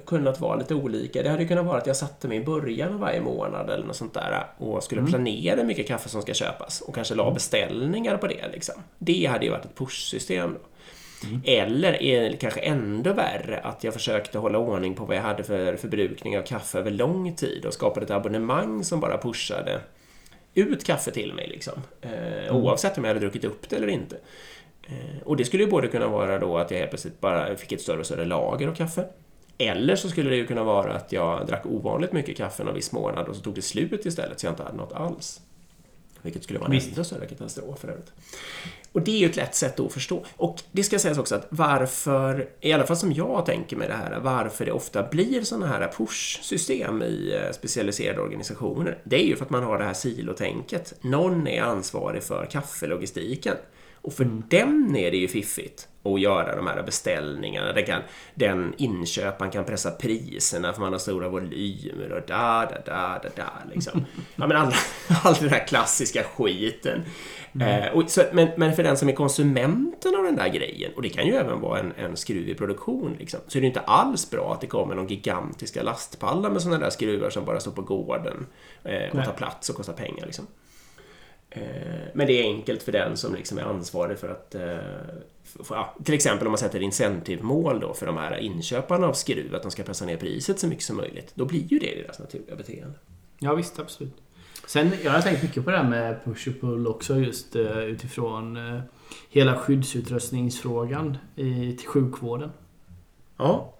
kunnat vara lite olika. Det hade ju kunnat vara att jag satte mig i början av varje månad eller något sånt där och skulle planera hur mycket kaffe som ska köpas och kanske la beställningar på det. Liksom. Det hade ju varit ett push-system. Då. Eller är det kanske ändå värre att jag försökte hålla ordning på vad jag hade för förbrukning av kaffe över lång tid och skapade ett abonnemang som bara pushade ut kaffe till mig. Liksom. Eh, Oavsett om jag hade druckit upp det eller inte. Eh, Och det skulle ju både kunna vara då att jag helt plötsligt bara fick ett större och större lager av kaffe. Eller så skulle det ju kunna vara att jag drack ovanligt mycket kaffe någon viss månad och så tog det slut istället så jag inte hade något alls. Vilket skulle vara en Visst. ännu större katastrof för övrigt. Och det är ju ett lätt sätt att förstå. Och det ska sägas också att varför, i alla fall som jag tänker med det här, varför det ofta blir sådana här push-system i eh, specialiserade organisationer, det är ju för att man har det här silotänket. Någon är ansvarig för kaffelogistiken. Och för den är det ju fiffigt att göra de här beställningarna. Den, kan, den inköparen kan pressa priserna för man har stora volymer och da, da, da, da, da liksom. Ja, men all, all den här klassiska skiten. Eh, och, så, men, men för den som är konsumenten av den där grejen, och det kan ju även vara en, en skruv i produktion, liksom, så är det inte alls bra att det kommer någon gigantiska lastpallar med sådana där skruvar som bara står på gården eh, och tar plats och kostar pengar. Liksom. Eh, Men det är enkelt för den som liksom är ansvarig för att... eh, f- ja, till exempel om man sätter incentivmål då för de här inköparna av skruv, att de ska pressa ner priset så mycket som möjligt. Då blir ju det deras naturliga beteende. Ja visst, absolut. Sen, jag har tänkt mycket på det här med push och pull också just eh, utifrån hela skyddsutrustningsfrågan i, till sjukvården. Ja,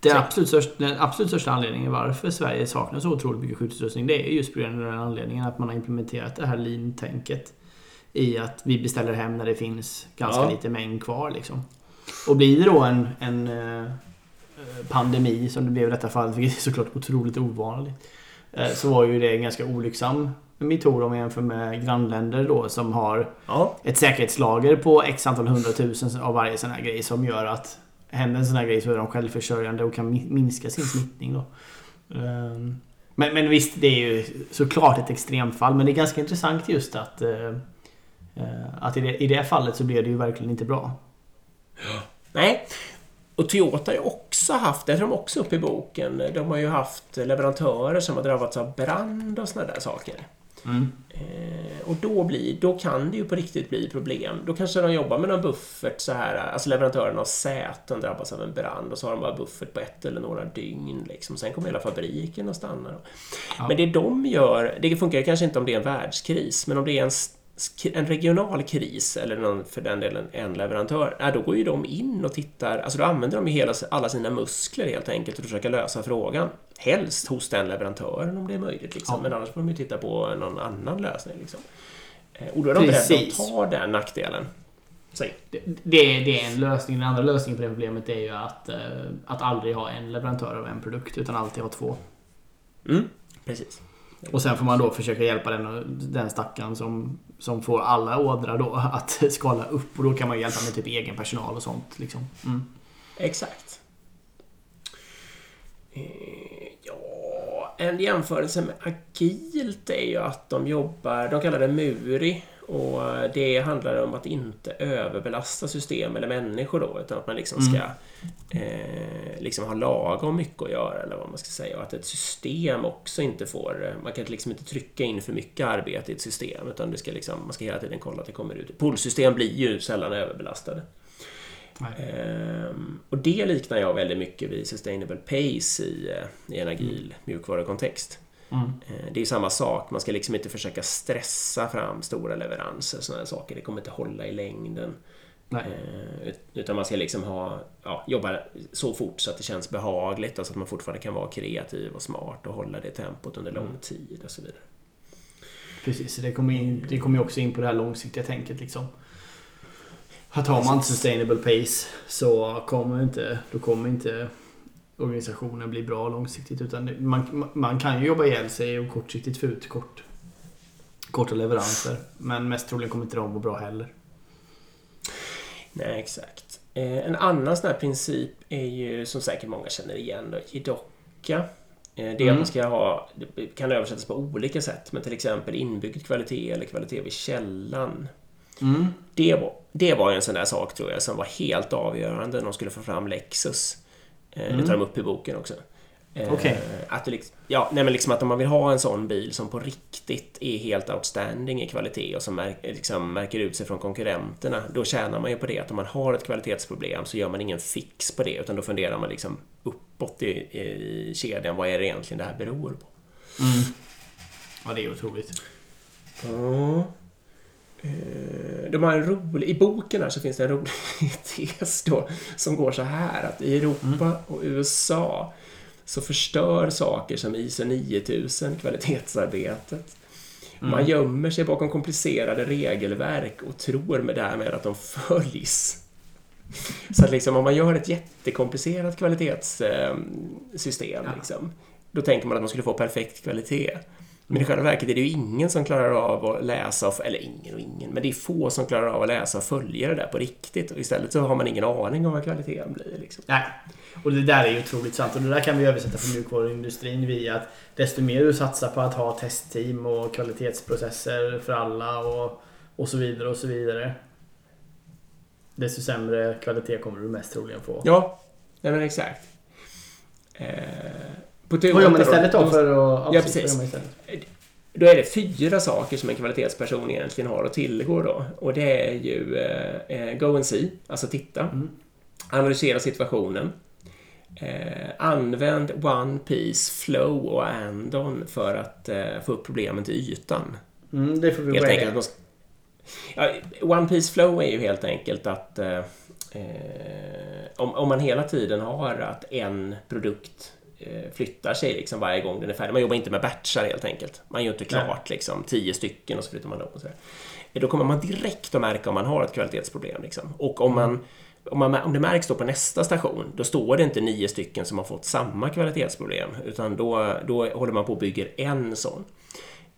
Den Så- absolut, största, den absolut största anledningen varför Sverige saknar så otroligt mycket skyddsutrustning det är just på grund av den anledningen att man har implementerat det här lean-tänket i att vi beställer hem när det finns ganska Ja. lite mängd kvar. Liksom. Och blir det då en, en eh, pandemi som det blev i detta fallet, vilket är såklart otroligt ovanligt, eh, så var ju det en ganska olycksam metod om man jämför med grannländer då som har ja, ett säkerhetslager på x antal hundratusen av varje sån här grej som gör att händer en sån här grej så är de självförsörjande och kan minska sin smittning då. Ehm, men, men visst, det är ju såklart ett extremfall men det är ganska intressant just att eh, eh, att i det, i det fallet så blev det ju verkligen inte bra. nej. Och Toyota har ju också haft, det tar de också upp i boken, de har ju haft leverantörer som har drabbats av brand och såna där saker. Eh, och då, blir, då kan det ju på riktigt bli problem. Då kanske de jobbar med någon buffert så här, alltså leverantören av säten drabbas av en brand och så har de bara buffert på ett eller några dygn. Liksom. Sen kommer hela fabriken att stanna. Ja. Men det de gör, det funkar kanske inte om det är en världskris, men om det är en, en regional kris eller någon, för den delen en leverantör, ja, då går ju de in och tittar, alltså då använder de ju hela, alla sina muskler helt enkelt för att försöka lösa frågan. Helst hos den leverantören om det är möjligt, liksom. Ja. men annars får de ju titta på någon annan lösning. Liksom. Eh, Och då är de beredda Precis. att ta den nackdelen. Säg. Det, det är en lösning. Den andra lösningen på det problemet är ju att, eh, att aldrig ha en leverantör av en produkt utan alltid ha två. Mm, precis. Och sen får man då försöka hjälpa den, den stackaren som, som får alla ådrar då att skala upp. Och då kan man hjälpa med typ egen personal och sånt. Liksom. Mm. Exakt. Eh, ja, en jämförelse med agilt är ju att de jobbar, de kallar det Muri och det handlar om att inte överbelasta system eller människor då utan att man liksom ska eh, liksom ha lagom mycket att göra eller vad man ska säga och att ett system också inte får, man kan liksom inte trycka in för mycket arbete i ett system utan det ska liksom, man ska hela tiden kolla att det kommer ut. Poolsystem blir ju sällan överbelastade. Ehm, och det liknar jag väldigt mycket vid Sustainable Pace i, eh, i en agil mjukvarukontext. Mm. Eh, Det är samma sak, man ska liksom inte försöka stressa fram stora leveranser och sådana saker. Det kommer inte hålla i längden. Nej. Eh, ut- Utan man ska liksom ha, ja, jobba så fort så att det känns behagligt och så att man fortfarande kan vara kreativ och smart och hålla det tempot under lång tid och så vidare. Precis, det kommer, in, det kommer också in på det här långsiktiga tänket liksom. Här tar man inte sustainable pace så kommer inte, då kommer inte organisationen bli bra långsiktigt. Utan man, man kan ju jobba ihjäl sig och kortsiktigt få ut kort, korta leveranser. Men mest troligen kommer inte de gå bra heller. Nej, exakt. Eh, en annan sån här princip är ju, som säkert många känner igen, då, Jidoka. Eh, det är Mm. man ska ha, det kan översättas på olika sätt, men till exempel inbyggd kvalitet eller kvalitet vid källan. Mm. Det var, det var en sån där sak tror jag som var helt avgörande när de skulle få fram Lexus. Eh, Det Mm. tar de upp i boken också. Eh. Att, det liksom, ja, nej, men liksom att om man vill ha en sån bil som på riktigt är helt outstanding i kvalitet och som märk, liksom märker ut sig från konkurrenterna, då tjänar man ju på det. Att om man har ett kvalitetsproblem så gör man ingen fix på det, utan då funderar man liksom uppåt i, i kedjan. Vad är det egentligen det här beror på? Mm. Ja, det är otroligt. Ja. Eh, De har en rolig, I boken här så finns det en rolig tes då som går så här att i Europa och USA så förstör saker som ISO 9000 kvalitetsarbetet. Man gömmer sig bakom komplicerade regelverk och tror med därmed att de följs. Så att liksom, om man gör ett jättekomplicerat kvalitetssystem, liksom, då tänker man att man skulle få perfekt kvalitet. Men i själva verket är det ju ingen som klarar av att läsa, och- eller ingen och ingen, men det är få som klarar av att läsa och följa det där på riktigt. Och istället så har man ingen aning om vad kvaliteten blir. Liksom. Nej. Och det där är ju otroligt sant. Och det där kan vi översätta för mjukvaruindustrin via att desto mer du satsar på att ha testteam och kvalitetsprocesser för alla och, och så vidare och så vidare. Desto sämre kvalitet kommer du mest troligen få. Ja, nej men exakt. Eh, på Vad gör man istället då för att... Ja, precis. Då är det fyra saker som en kvalitetsperson egentligen har att tillgå då. Och det är ju eh, eh, go and see, alltså titta. Mm. Analysera situationen. Eh, använd One Piece, Flow och Andon för att eh, få upp problemen till ytan. Mm, det får vi Helt enkelt. att Ja, One Piece Flow är ju helt enkelt att eh, eh, om, om man hela tiden har att en produkt flyttar sig liksom varje gång den är färdig. Man jobbar inte med batchar helt enkelt. Man gör inte klart liksom, tio stycken och så flyttar man dem. Och så där. Eh, Då kommer man direkt att märka om man har ett kvalitetsproblem. Liksom. Och om, man, om, man, om det märks då på nästa station, då står det inte nio stycken som har fått samma kvalitetsproblem, utan då, då håller man på och bygger en sån.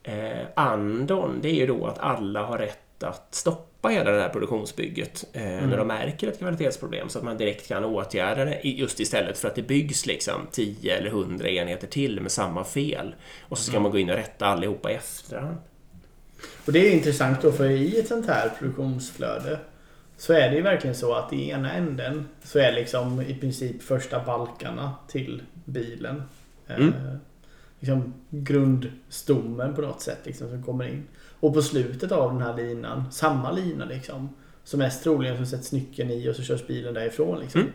Eh, andon, det är ju då att alla har rätt att stoppa hela det här produktionsbygget eh, när de märker ett kvalitetsproblem så att man direkt kan åtgärda det just istället för att det byggs liksom 10 eller 100 enheter till med samma fel och så ska man gå in och rätta allihopa i efterhand. Och det är intressant då för i ett sånt här produktionsflöde så är det ju verkligen så att i ena änden så är liksom i princip första balkarna till bilen. Mm. Eh, liksom grundstommen på något sätt liksom, som kommer in. Och på slutet av den här linan, samma lina liksom. Så mest troligen så sätts nyckeln i och så körs bilen därifrån liksom. Mm.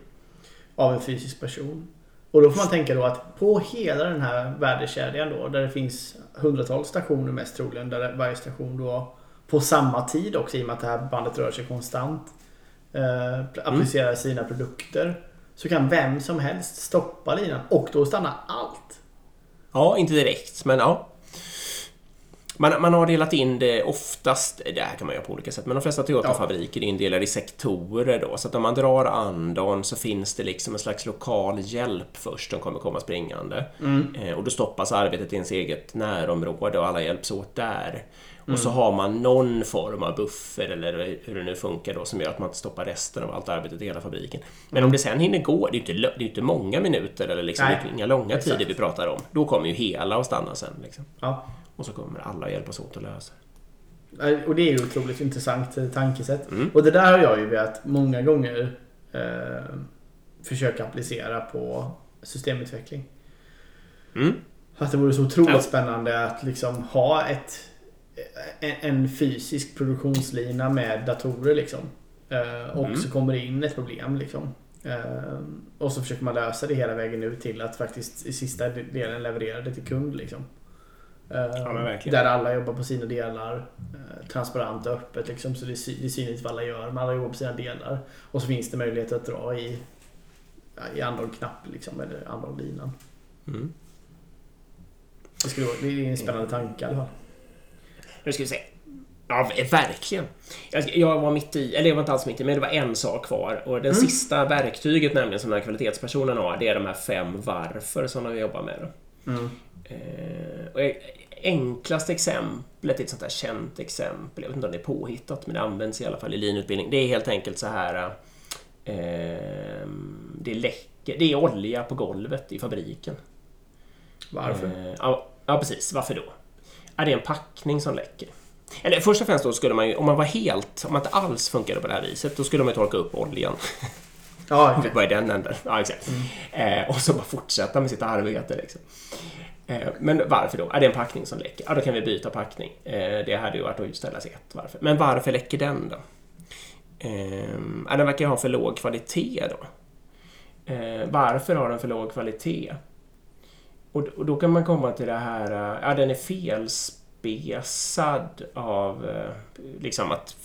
Av en fysisk person. Och då får man tänka då att på hela den här värdekedjan då, där det finns hundratals stationer mest troligen, där varje station då på samma tid också i och med att det här bandet rör sig konstant eh, applicerar sina produkter. Så kan vem som helst stoppa linan och då stannar allt. Ja, inte direkt, men ja. Man, man har delat in det oftast, det här kan man göra på olika sätt, men de flesta Toyota-fabriker är indelade i sektorer då. Så att om man drar andan så finns det liksom en slags lokal hjälp först, de kommer komma springande. Eh, och då stoppas arbetet i ens eget närområde och alla hjälps åt där. Och så har man någon form av buffer eller hur det nu funkar då som gör att man inte stoppar resten av allt arbetet i hela fabriken. Men om det sen hinner gå, det är ju inte, det är inte många minuter eller liksom inga långa Exakt. tider vi pratar om. Då kommer ju hela att stanna sen. Liksom. Ja. Och så kommer alla hjälpas åt att lösa det. Eh, Och det är ju otroligt intressant eh, tankesätt. Mm. Och det där har jag ju velat många gånger eh, försöka applicera på systemutveckling. Mm. Att det vore så otroligt Ja. spännande att liksom ha ett, en, en fysisk produktionslina med datorer liksom. Eh, och Mm. så kommer det in ett problem liksom. Eh, och så försöker man lösa det hela vägen ut till att faktiskt i sista delen leverera det till kund liksom. Eh, men verkligen. där alla jobbar på sina delar. eh, Transparent och öppet liksom. Så det är, synligt vad alla gör. Men alla jobbar på sina delar. Och så finns det möjlighet att dra i, ja, i andra knapp liksom. Eller andra linan. Mm. Det, skulle vara, det är en spännande tanke i alla fall. Nu ska vi se. Ja, verkligen. Jag, jag var mitt i, eller jag var inte alls mitt i, men det var en sak kvar. Och det sista verktyget nämligen som den här kvalitetspersonen har, det är de här fem varför som de jobbar med. Mm. Eh, och e- enklaste exemplet, ett sånt här känt exempel, jag vet inte om det är påhittat, men det används i alla fall i linutbildning. Det är helt enkelt så här... Eh, det läcker, det är olja på golvet i fabriken. Varför? Eh, ja, ja, precis. Varför då? Ja, det är en packning som läcker. Eller först och främst då skulle man ju, om man var helt, om man inte alls funkade på det här viset, då skulle man ju torka upp oljan. Ja, okej. börjar i den änden. Ja, exakt. Eh, och så bara fortsätta med sitt arbete. Liksom. Eh, men varför då? Ja, det är en packning som läcker. Ja, då kan vi byta packning. Eh, det hade ju varit att ställa sig ett. Varför? Men varför läcker den då? Eh, den verkar ha för låg kvalitet då. Eh, varför har den för låg kvalitet? Och, och då kan man komma till det här, eh, ja den är felspesad av eh, liksom att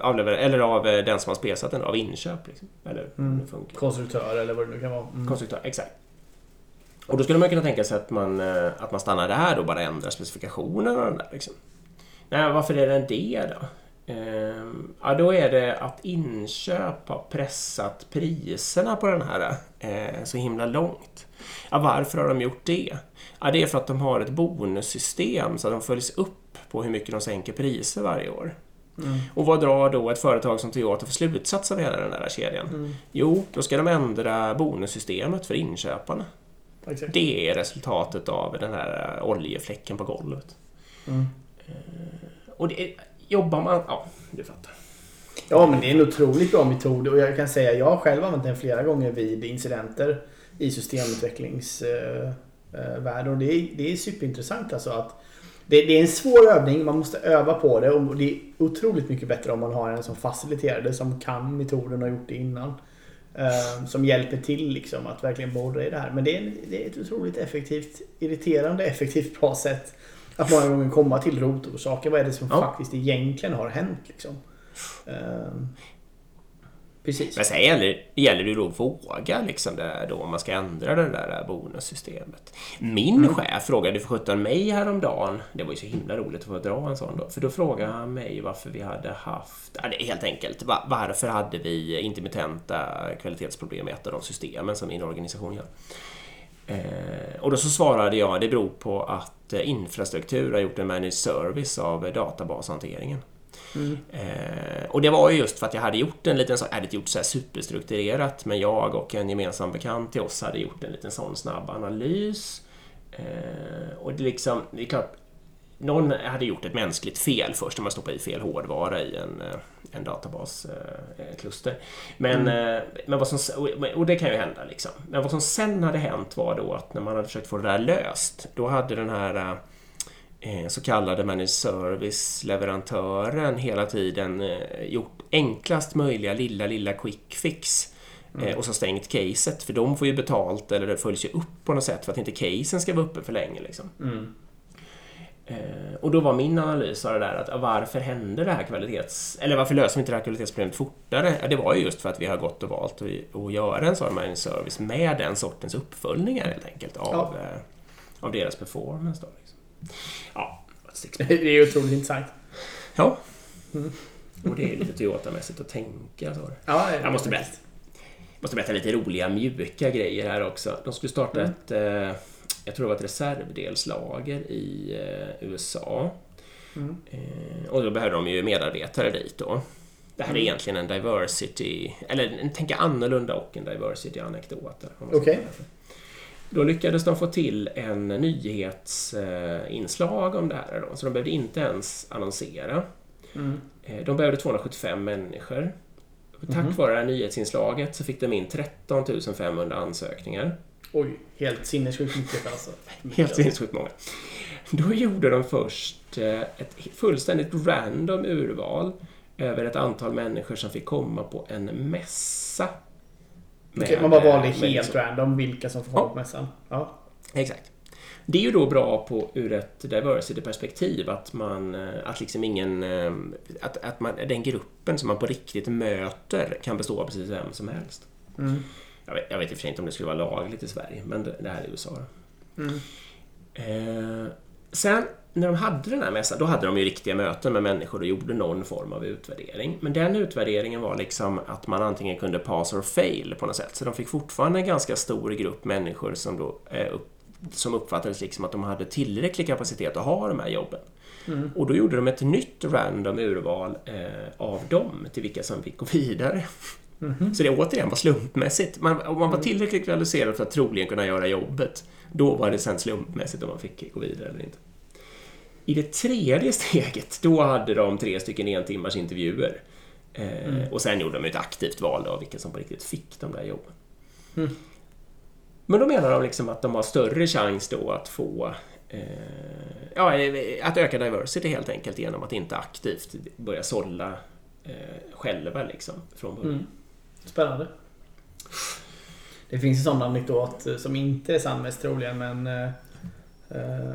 avlever, eller av eh, den som har spesat den, av inköp. Liksom. Eller Mm. det funkar. Konstruktör eller vad det nu kan vara. Mm. Konstruktör, exakt. Och då skulle man kunna tänka sig att man, eh, att man stannar där och bara ändrar specifikationerna. Där, liksom. Nej, varför är den det då? Ehm, ja, då är det att inköp har pressat priserna på den här eh, så himla långt. Ja, varför har de gjort det? Ja, det är för att de har ett bonussystem så att de följs upp på hur mycket de sänker priser varje år. Mm. Och vad drar då ett företag som Toyota för slutsats av hela den där kedjan? Mm. Jo, då ska de ändra bonussystemet för inköparna. Exakt. Det är resultatet av den här eh, oljefläcken på golvet. Mm. Och det är, jobbar man... Ja, du fattar. Ja, men det är en otroligt bra metod och jag kan säga jag har själv använt den flera gånger vid incidenter i systemutvecklingsvärlden och det är, det är superintressant alltså att det, det är en svår övning, man måste öva på det och det är otroligt mycket bättre om man har en som faciliterar det, som kan metoden och har gjort det innan. Eh, som hjälper till liksom att verkligen borra i det här. Men det är, det är ett otroligt effektivt, irriterande effektivt bra sätt att många gånger komma till rotorsaker. Vad är det som Ja. faktiskt egentligen har hänt liksom? Eh, precis. Men sen gäller, gäller det då att våga liksom det där då om man ska ändra det där bonussystemet. Min chef frågade för sjutton mig häromdagen, det var ju så himla roligt att få dra en sån då, för då frågade han mig varför vi hade haft, ja, helt enkelt, va- varför hade vi intermittenta kvalitetsproblem i ett av de systemen som min organisation gör? Eh, och då så svarade jag, det beror på att eh, infrastruktur har gjort en managed service av eh, databashanteringen. Mm. Eh, och det var ju just för att jag hade gjort en liten sån, jag hade inte gjort så här superstrukturerat, men jag och en gemensam bekant till oss hade gjort en liten sån snabb analys. Eh, och det liksom, det är klart, någon hade gjort ett mänskligt fel först, när man stoppade i fel hårdvara i en, eh, en databaskluster. Men, eh, men vad som, och- det kan ju hända liksom. Men vad som sen hade hänt var då att när man hade försökt få det där löst, då hade den här eh, så kallade managed service-leverantören hela tiden eh, gjort enklast möjliga lilla, lilla quick fix. Eh, och så stängt caset, för de får ju betalt eller det följs ju upp på något sätt för att inte casen ska vara uppe för länge. Liksom. Mm. Eh, och då var min analys av det där att varför hände det här kvalitets... Eller varför löser vi inte det här kvalitetsproblemet fortare? Ja, det var ju just för att vi har gått och valt att, göra en sån managed service med den sortens uppföljningar helt enkelt av, Ja. eh, av deras performance. Då, liksom. Ja. Det är otroligt intressant. Ja. Och det är lite Toyota-mässigt att tänka. Så. Ja, Jag måste berätta. måste berätta lite roliga mjuka grejer här också. De skulle starta Mm. ett, eh, jag tror det var ett reservdelslager i eh, USA. Mm. Eh, och då behövde de ju medarbetare dit då. Det här är Mm. egentligen en diversity, eller en tänka annorlunda och en diversity-anekdot. Okej. det. Då lyckades de få till en nyhetsinslag om det här då, så de behövde inte ens annonsera. Mm. Eh, De behövde 275 människor. Tack Mhm. vare det här nyhetsinslaget så fick de in 13 500 ansökningar. Oj, helt sinnessjukt mycket alltså. Helt sinnessjukt många. Då gjorde de först eh, ett fullständigt random urval över ett antal människor som fick komma på en mässa. Okej, man bara valde eh, helt människor. random vilka som får vara Ja. på mässan. Ja. Exakt. Det är ju då bra på, ur ett diversity-perspektiv att man, eh, att liksom ingen, eh, att, att man, den gruppen som man på riktigt möter kan bestå av precis vem som helst. Mm. Jag vet, jag vet i och för sig inte om det skulle vara lagligt i Sverige, men det, det här är USA. Mm. Eh, sen när de hade den här mässan, då hade de ju riktiga möten med människor och gjorde någon form av utvärdering. Men den utvärderingen var liksom att man antingen kunde pass or fail på något sätt. Så de fick fortfarande en ganska stor grupp människor som, då, eh, som uppfattades liksom att de hade tillräcklig kapacitet att ha de här jobben. Mm. Och då gjorde de ett nytt random urval eh, av dem till vilka som fick gå vidare. Mhm. Så det återigen var slumpmässigt. Man, om man var tillräckligt kvalificerad för att troligen kunna göra jobbet, då var det sen slumpmässigt om man fick gå vidare eller inte. I det tredje steget, då hade de tre stycken en timmars intervjuer. Eh, Mm. Och sen gjorde de ett aktivt val av vilka som på riktigt fick de där jobben. Mm. Men då menar de liksom att de har större chans då att få eh, ja, eh, att öka diversity helt enkelt genom att inte aktivt börja sålla eh, själva liksom från början. Mm. Spännande. Det finns en sån anekdot eh, som inte är sann mest troligen men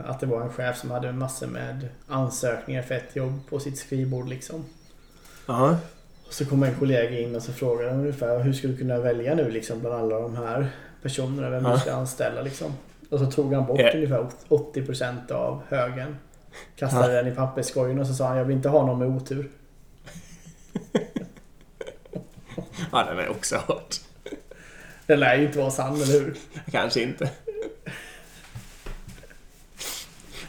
att det var en chef som hade massor med ansökningar för ett jobb på sitt skrivbord liksom. Ja. Och så kom en kollega in och så frågade han ungefär hur ska du kunna välja nu liksom bland alla de här personerna vem du ska anställa liksom. Och så tog han bort Eh. ungefär 80% av högen. Kastade den i papperskorgen och så sa han jag vill inte ha någon med otur. Ja, den har jag också hört. Den lär ju inte vara sann, eller hur? Kanske inte.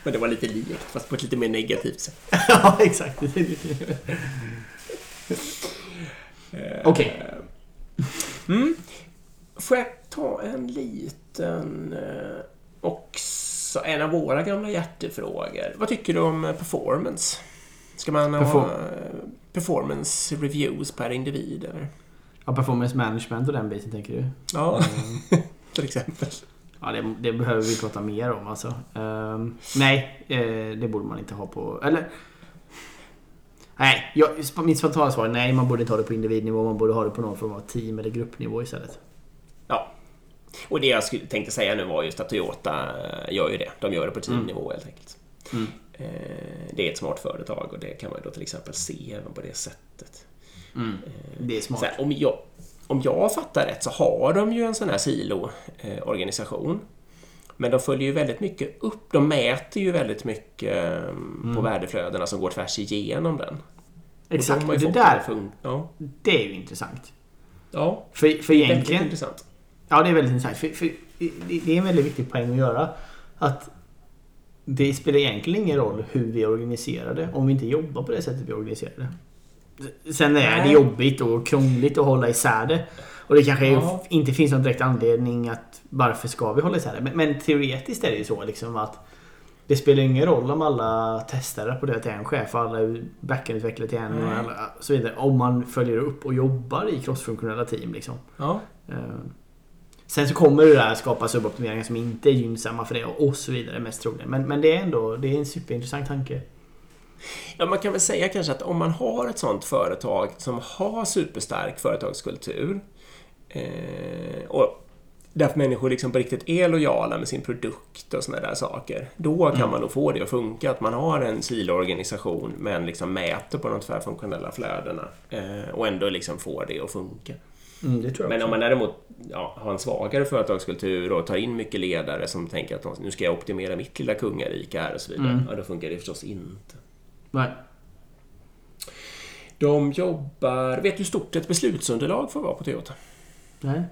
Men det var lite likt, fast på ett lite mer negativt sätt. ja, exakt. Okej. Mm. Får jag ta en liten... eh, Också en av våra gamla hjärtefrågor. Vad tycker du om eh, performance? Ska man ha Perform- eh, performance reviews per individ, eller? Ja, performance management och den biten tänker du? Ja, Mm. till exempel. Ja, det, det behöver vi prata mer om alltså. Ehm, nej, eh, det borde man inte ha på... Eller... Nej, jag, mitt spontana svar är nej, man borde inte ha det på individnivå. Man borde ha det på någon form av team eller gruppnivå istället. Ja. Och det jag skulle, tänkte säga nu var just att Toyota eh, gör ju det. De gör det på teamnivå helt enkelt. Mm. Eh, Det är ett smart företag och det kan man då till exempel se även på det sättet. Det är smart. Här, om, jag, om jag fattar rätt så har de ju en sån här silo-organisation. Men de följer ju väldigt mycket upp. De mäter ju väldigt mycket eh, på värdeflödena som går tvärs igenom den. Och Exakt, de har ju det där, Ja, det är ju intressant. ja För, för väldigt egentligen... intressant. Ja, det är väldigt intressant. För, för, det det är en väldigt viktig poäng att göra. Att det spelar egentligen ingen roll hur vi organiserar det om vi inte jobbar på det sättet vi organiserar det. Sen är det jobbigt och krångligt att hålla isär det. Och det kanske Ja. inte finns någon direkt anledning att varför ska vi hålla isär det. Men, men teoretiskt är det ju så liksom att det spelar ingen roll om alla på det till en chef och alla backendutvecklare till en och Nej. alla, så vidare. Om man följer upp och jobbar i crossfunktionella team liksom. Ja. Eh, Sen så kommer det där skapa suboptimeringar som inte är gynnsamma för det och så vidare mest troligen. Men, men det är ändå det är en superintressant tanke. Ja, man kan väl säga kanske att om man har ett sånt företag som har superstark företagskultur eh, och där människor liksom på riktigt är lojala med sin produkt och såna där saker. Då kan man nog få det att funka. Att man har en siloorganisation men liksom mäter på de tvärfunktionella flödena eh, och ändå liksom får det att funka. Mm, Men om man däremot ja, har en svagare företagskultur och tar in mycket ledare som tänker att nu ska jag optimera mitt lilla kungarike här och så vidare. Mm. Ja, då funkar det förstås inte. Nej. De jobbar... Vet du hur stort ett beslutsunderlag får vara på Toyota? Nej.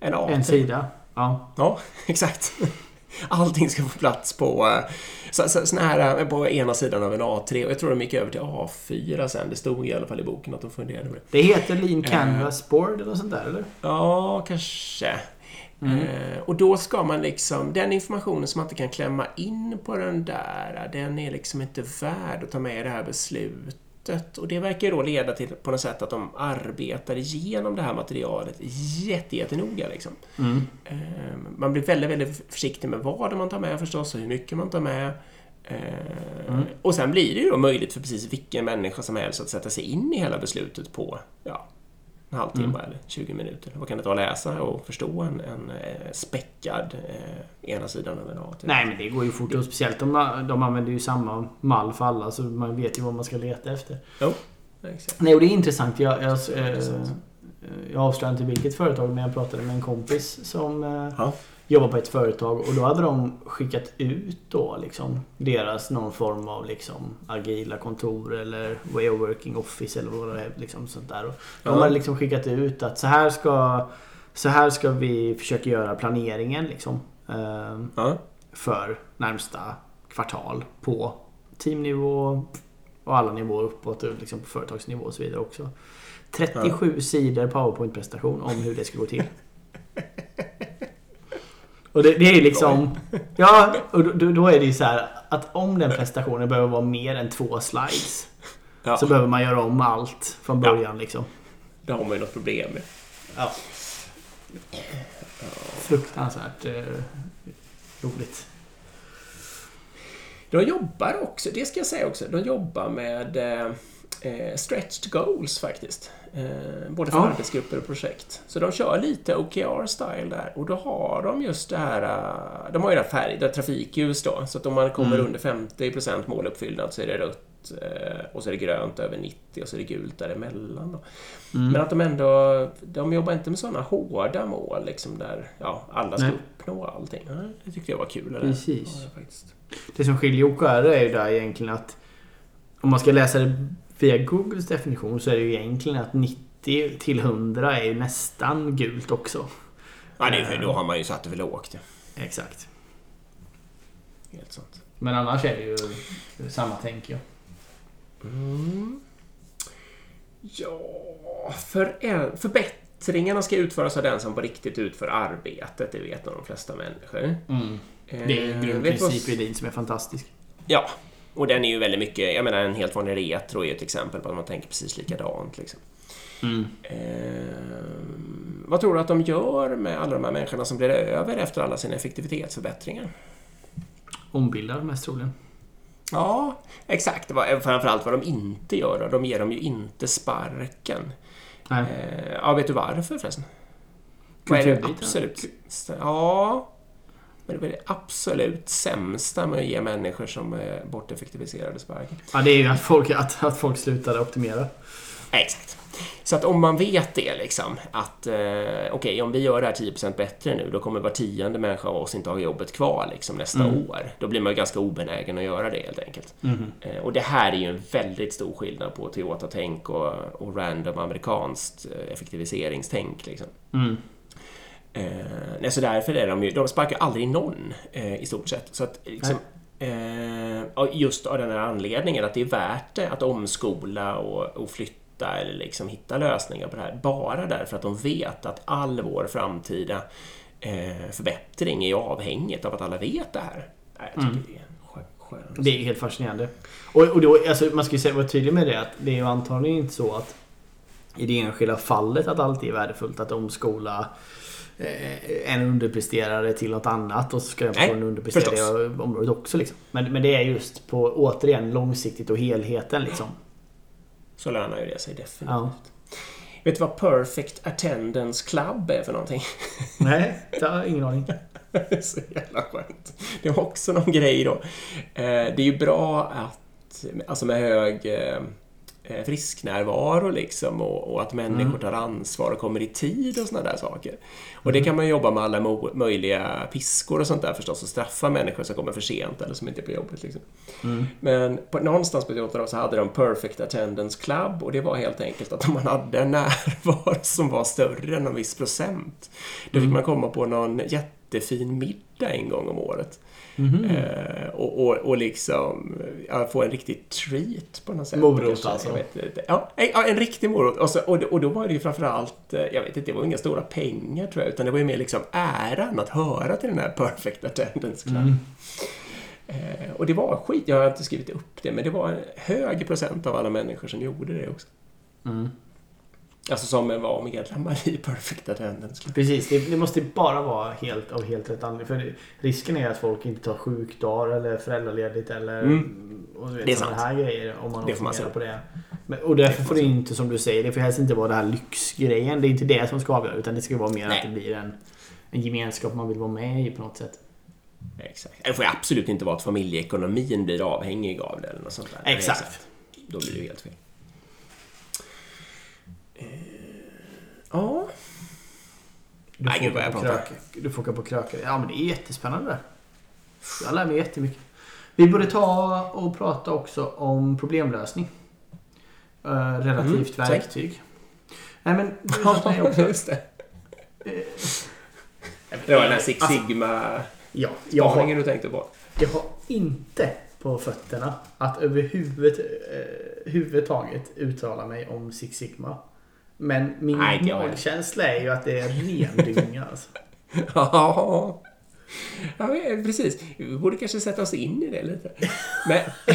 En A3. En sida. Ja. Ja, exakt. Allting ska få plats på, eh, så, så, sån här, eh, på ena sidan av en A3. Och jag tror de gick över till A4 sen. Det stod i alla fall i boken att de funderade på det. Det heter Lean Canvas Board eller något sånt där eller? Ja, kanske. Mm. Eh, och då ska man liksom... Den informationen som man inte kan klämma in på den där, den är liksom inte värd att ta med i det här beslutet. Och det verkar ju då leda till på något sätt att de arbetar igenom det här materialet jätte, jättenoga. Liksom. Mm. Eh, Man blir väldigt, väldigt försiktig med vad man tar med förstås och hur mycket man tar med. Eh, Mm. Och sen blir det ju då möjligt för precis vilken människa som helst att sätta sig in i hela beslutet på ja, en halvtimme Mm. eller 20 minuter. Vad kan det ta att läsa och förstå en, en eh, späckad eh, ena sidan av en A? till? Nej men det går ju fort och speciellt de, de använder ju samma mall för alla så man vet ju vad man ska leta efter. Jo, exakt. Nej och det är intressant. Jag, jag, så. eh, jag avslöjar inte vilket företag men jag pratade med en kompis som eh, Ja. Jobbar på ett företag och då hade de skickat ut då liksom deras någon form av liksom agila kontor eller way of working office eller vad det är liksom sånt där. Och de Ja. hade liksom skickat ut att så här ska så här ska vi försöka göra planeringen liksom. eh, Ja. för närmsta kvartal på teamnivå och alla nivåer uppåt och liksom på företagsnivå och så vidare också. 37 sidor powerpoint-presentation om hur det ska gå till. Och det, det är liksom... Ja, och då, då är det ju så här att om den presentationen behöver vara mer än två slides Ja. så behöver man göra om allt från början liksom. Det har man ju något problem med. Ja. Fruktansvärt eh, roligt. De jobbar också, det ska jag säga också, de jobbar med eh, eh, stretched goals faktiskt. Eh, både för Ja. arbetsgrupper och projekt. Så de kör lite OKR-style där och då har de just det här, eh, de har ju det här färg, det här trafikljus då, så att om man kommer Mm. under 50% måluppfyllnad så är det rött eh, och så är det grönt över 90 och så är det gult däremellan. Då. Mm. Men att de ändå, de jobbar inte med sådana hårda mål liksom där ja, alla ska Nej. uppnå allting. Det tyckte jag var kul. Precis. Ja, faktiskt. Det som skiljer OKR är ju där egentligen att om man ska läsa det via Googles definition så är det ju egentligen att 90 till 100 är ju nästan gult också. Ja, det är, för då har man ju satt det för lågt. Exakt. Helt sant. Men annars är det ju samma tänk ju. Mm. Ja, för, förbättringarna ska utföras av den som på riktigt utför arbetet. Det vet nog de flesta människor. Mm. Det är Eh, en vad- grundprincip i din som är fantastisk. Ja, och den är ju väldigt mycket, jag menar en helt vanlig retro är ju ett exempel på att man tänker precis likadant. Liksom. Mm. Eh, vad tror du att de gör med alla de här människorna som blir över efter alla sina effektivitetsförbättringar? Ombildar mest troligen. Ja, exakt. Framförallt vad de inte gör. De ger dem ju inte sparken. Nej. Eh, ja, vet du varför förresten? Vad är det absolut... Ja, men det är det absolut sämsta med att ge människor som är borteffektiviserade sparken. Ja, det är ju att folk, att, att folk slutar optimera. Exakt. Så att om man vet det liksom att eh, okej, om vi gör det här 10% bättre nu, då kommer var tionde människa av oss inte ha jobbet kvar liksom nästa Mm. år. Då blir man ganska obenägen att göra det helt enkelt. Mhm. Eh, och det här är ju en väldigt stor skillnad på Toyota-tänk och, och random amerikanskt eh, effektiviseringstänk. Liksom. Mm. Eh, nej, så därför är de ju, de sparkar aldrig någon eh, i stort sett. Så att liksom, eh, just av den här anledningen att det är värt det att omskola och, och flytta eller liksom hitta lösningar på det här. Bara därför att de vet att all vår framtida eh, förbättring är avhängigt av att alla vet det här. Nej, jag tycker det är skö- skönt. Det är helt fascinerande. Och, och då, alltså, man ska ju säga, vara tydlig med det att det är ju antagligen inte så att i det enskilda fallet att alltid är värdefullt att omskola en underpresterare till något annat och så ska den Nej, personen underprestera det området också. Liksom. Men, men det är just på, återigen, långsiktigt och helheten liksom. Så lönar ju det sig definitivt. Ja. Vet du vad Perfect Attendance Club är för någonting? Nej, jag har ingen aning. Det är så jävla skönt. Det var också någon grej då. Eh, Det är ju bra att, alltså med hög eh, eh, frisknärvaro liksom och, och att människor tar ansvar och kommer i tid och sådana där saker. Och det kan man jobba med alla möjliga piskor och sånt där förstås och straffa människor som kommer för sent eller som inte är på jobbet. Liksom. Men på, någonstans på Toyota då så hade de Perfect Attendance Club och det var helt enkelt att om man hade en närvaro som var större än en viss procent då fick man komma på någon jättefin middag en gång om året. Eh, och, och, och liksom ja, få en riktig treat på något sätt. Morot alltså. Vet. Ja, en- riktig morot. Och, så, och, och då var det ju framförallt, eh, jag vet inte, det var inga stora pengar tror jag, utan det var ju mer liksom äran att höra till den här Perfect Attendance Club. Eh, och det var skit, jag har inte skrivit upp det, men det var en hög procent av alla människor som gjorde det också. Mm. Alltså som var medlemmar i Perfect Attendance Club. Precis, det, det måste bara vara helt av helt rätt anledning. För risken är att folk inte tar sjukdagar eller föräldraledigt eller Mm. och vet, Det är sant. här grejer. Om man Det får man se. på det. Men, och därför Det får det inte, som du säger, det får helst inte vara det här lyxgrejen. Det är inte det som ska avgöra. Utan det ska vara mer Nej. att det blir en, en gemenskap man vill vara med i på något sätt. Exakt. Det får absolut inte vara att familjeekonomin blir avhängig av det eller något sånt där. Exakt. Då blir det ju helt fel. Eh, Ja, Du Nej, gud, vad jag på pratar. Du får åka på krökar. Ja men det är jättespännande det. Jag lär mig jättemycket. Vi borde ta och prata också om problemlösning. Eh, relativt Mm, verktyg. Nej men mig också. just det. Det var den här Six Alltså, Sigma Ja, jag har, du tänkte på. jag har inte på fötterna att överhuvudtaget eh, uttala mig om Six Sigma. Men min Nej, magkänsla är ju att det är ren dynga. Alltså. Ja, ja men precis. Vi borde kanske sätta oss in i det lite. Men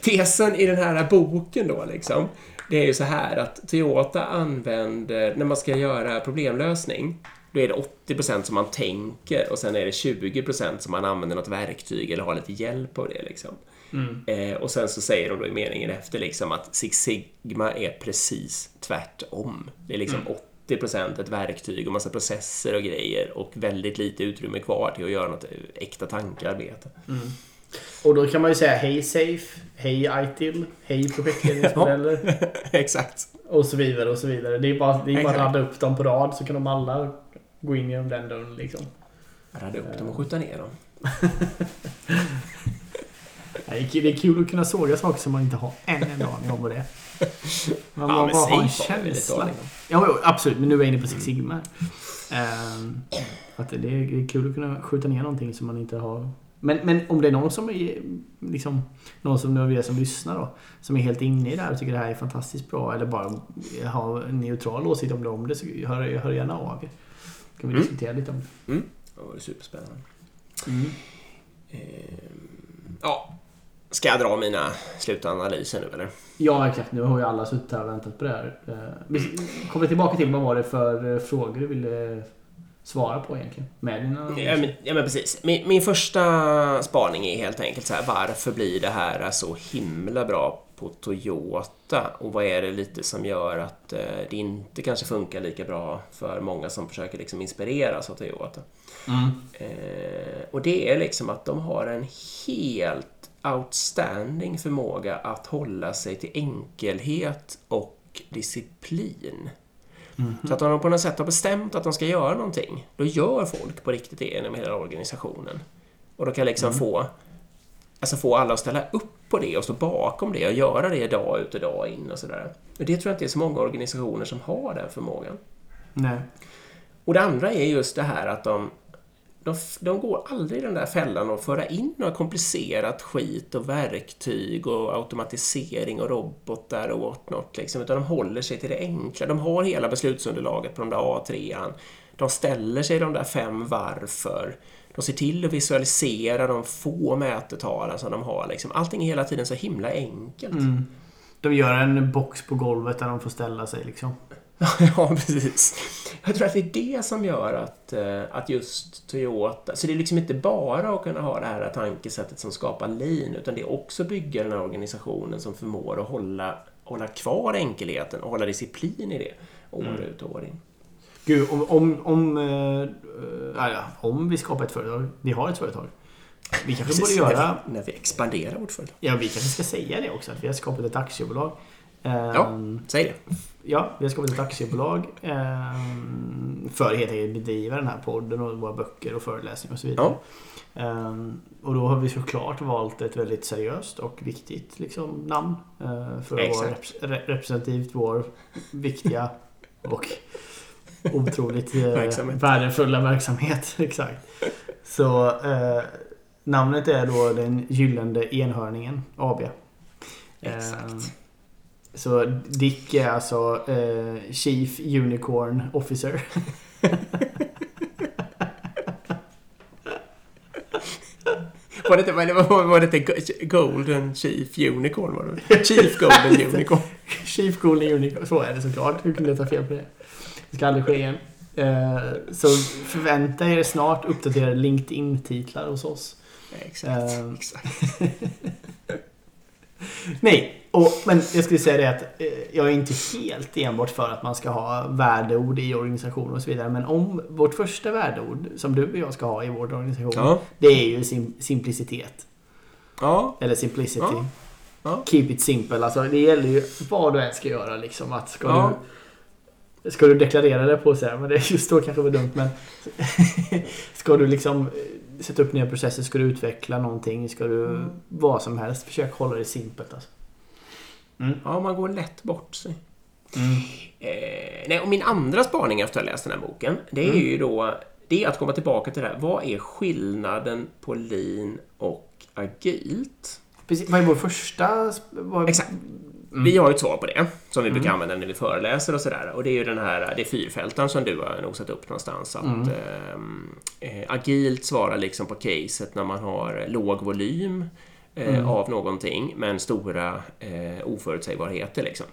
tesen i den här boken då liksom, det är ju så här att Toyota använder, när man ska göra problemlösning, då är det 80% som man tänker och sen är det 20% som man använder något verktyg eller har lite hjälp av det liksom. Eh, och sen så säger de då i meningen efter liksom att Six Sigma är precis tvärtom. Det är liksom 80% ett verktyg och massa processer och grejer och väldigt lite utrymme kvar till att göra något äkta tankearbete. Och då kan man ju säga hej Safe, hej ITIL, hej projektledningsmodeller Exakt. och så vidare och så vidare. Det är bara, det är bara att ladda upp dem på rad så kan de alla gå in genom den dörren liksom. Radda upp dem och skjuta ner dem. Det är kul- är att kunna såga saker som man inte har en enda aning om vad det är. Man Ja, bara, har en känsla. Ja, absolut. Men nu är jag inne på Six Sigma. Ehm, att det, är kul att kunna skjuta ner någonting som man inte har. Men, men om det är någon som är liksom, någon som nu är som lyssnar då, som är helt inne i det här och tycker det här är fantastiskt bra eller bara har en neutral åsikt om det, om det så hör, hör gärna av er. Kan vi Mm. diskutera lite om det. Det var superspännande. Ehm, ja. Ska jag dra mina slutanalyser nu eller? Ja, exakt. Nu har ju alla suttit här och väntat på det här. Eh, Vi kommer tillbaka till vad var det för eh, frågor du ville svara på egentligen? Med dina Ja men, ja, men precis. Min, min första spaning är helt enkelt så här, varför blir det här så himla bra på Toyota? Och vad är det lite som gör att eh, det inte kanske funkar lika bra för många som försöker liksom inspireras av Toyota? Mm. Eh, och det är liksom att de har en helt outstanding förmåga att hålla sig till enkelhet och disciplin. Så att om de på något sätt har bestämt att de ska göra någonting, då gör folk på riktigt det genom hela organisationen. Och de kan liksom få, alltså få alla att ställa upp på det och stå bakom det och göra det dag ut och dag in och sådär. Och det tror jag inte är så många organisationer som har den förmågan. Nej. Och det andra är just det här att de, de, de går aldrig i den där fällan att föra in något komplicerat skit och verktyg och automatisering och robotar och whatnot. Liksom, utan de håller sig till det enkla. De har hela beslutsunderlaget på de där A3an. De ställer sig de där fem varför. De ser till att visualisera de få mätetalen som de har. Liksom. Allting är hela tiden så himla enkelt. Mm. De gör en box på golvet där de får ställa sig liksom. Ja, precis. Jag tror att det är det som gör att, eh, att just Toyota... Så det är liksom inte bara att kunna ha det här tankesättet som skapar lean, utan det är också bygga den här organisationen som förmår att hålla, hålla kvar enkelheten och hålla disciplin i det år ut och år in. Gud, om, om, om, eh, ja, om vi skapar ett företag. Vi har ett företag. Vi kanske borde Precis, göra... när, vi, när vi expanderar vårt företag. Ja, vi kanske ska säga det också. Att vi har skapat ett aktiebolag. Ja. Ehm, Säg det. Ja, vi har skapat ett aktiebolag ehm, för att helt enkelt bedriva den här podden och våra böcker och föreläsningar och så vidare. Ehm, och då har vi såklart valt ett väldigt seriöst och viktigt liksom, namn eh, för att vara rep- re- representativt vår viktiga och otroligt eh, Verksamhet. värdefulla verksamhet. Exakt. Så eh, namnet är då den gyllene enhörningen AB. Exakt. Ehm, så Dick är alltså eh, Chief Unicorn Officer. Var det inte, var det, var, det inte Golden Chief Unicorn? Var det? Chief Golden Unicorn. Chief Golden Unicorn. Så är det såklart. Hur kunde jag ta fel på det? Det ska aldrig ske igen. Eh, så förvänta er snart uppdaterade LinkedIn-titlar hos oss. Exakt. Ehm. exakt. Nej, och, men jag skulle säga det att eh, jag är inte helt enbart för att man ska ha värdeord i organisationer och så vidare. Men om vårt första värdeord som du och jag ska ha i vår organisation. Ja. Det är ju sim- simplicitet. Ja. Eller simplicity. Ja. Ja. Keep it simple. Alltså det gäller ju vad du än ska göra liksom. Att ska, Ja. du, ska du deklarera det på så här, men det just då kanske var dumt men Ska du liksom eh, sätta upp nya processer, ska du utveckla någonting, ska du Mm. vad som helst. Försök hålla det simpelt alltså. ja, man går lätt bort sig. Mm. Eh, nej, och min andra spaning efter att ha läst den här boken, det är Mm. ju då det är att komma tillbaka till det här. Vad är skillnaden på lean och agilt? Precis, vad är vår första... Vad, Exakt. Mm. Vi har ju ett svar på det, som vi brukar använda när vi föreläser och sådär. Och det är ju den här, det är som du har nosat upp någonstans. Att, Mm. ehm, eh, agilt svarar liksom på caset när man har låg volym eh, Mm. av någonting, men stora eh, oförutsägbarheter liksom.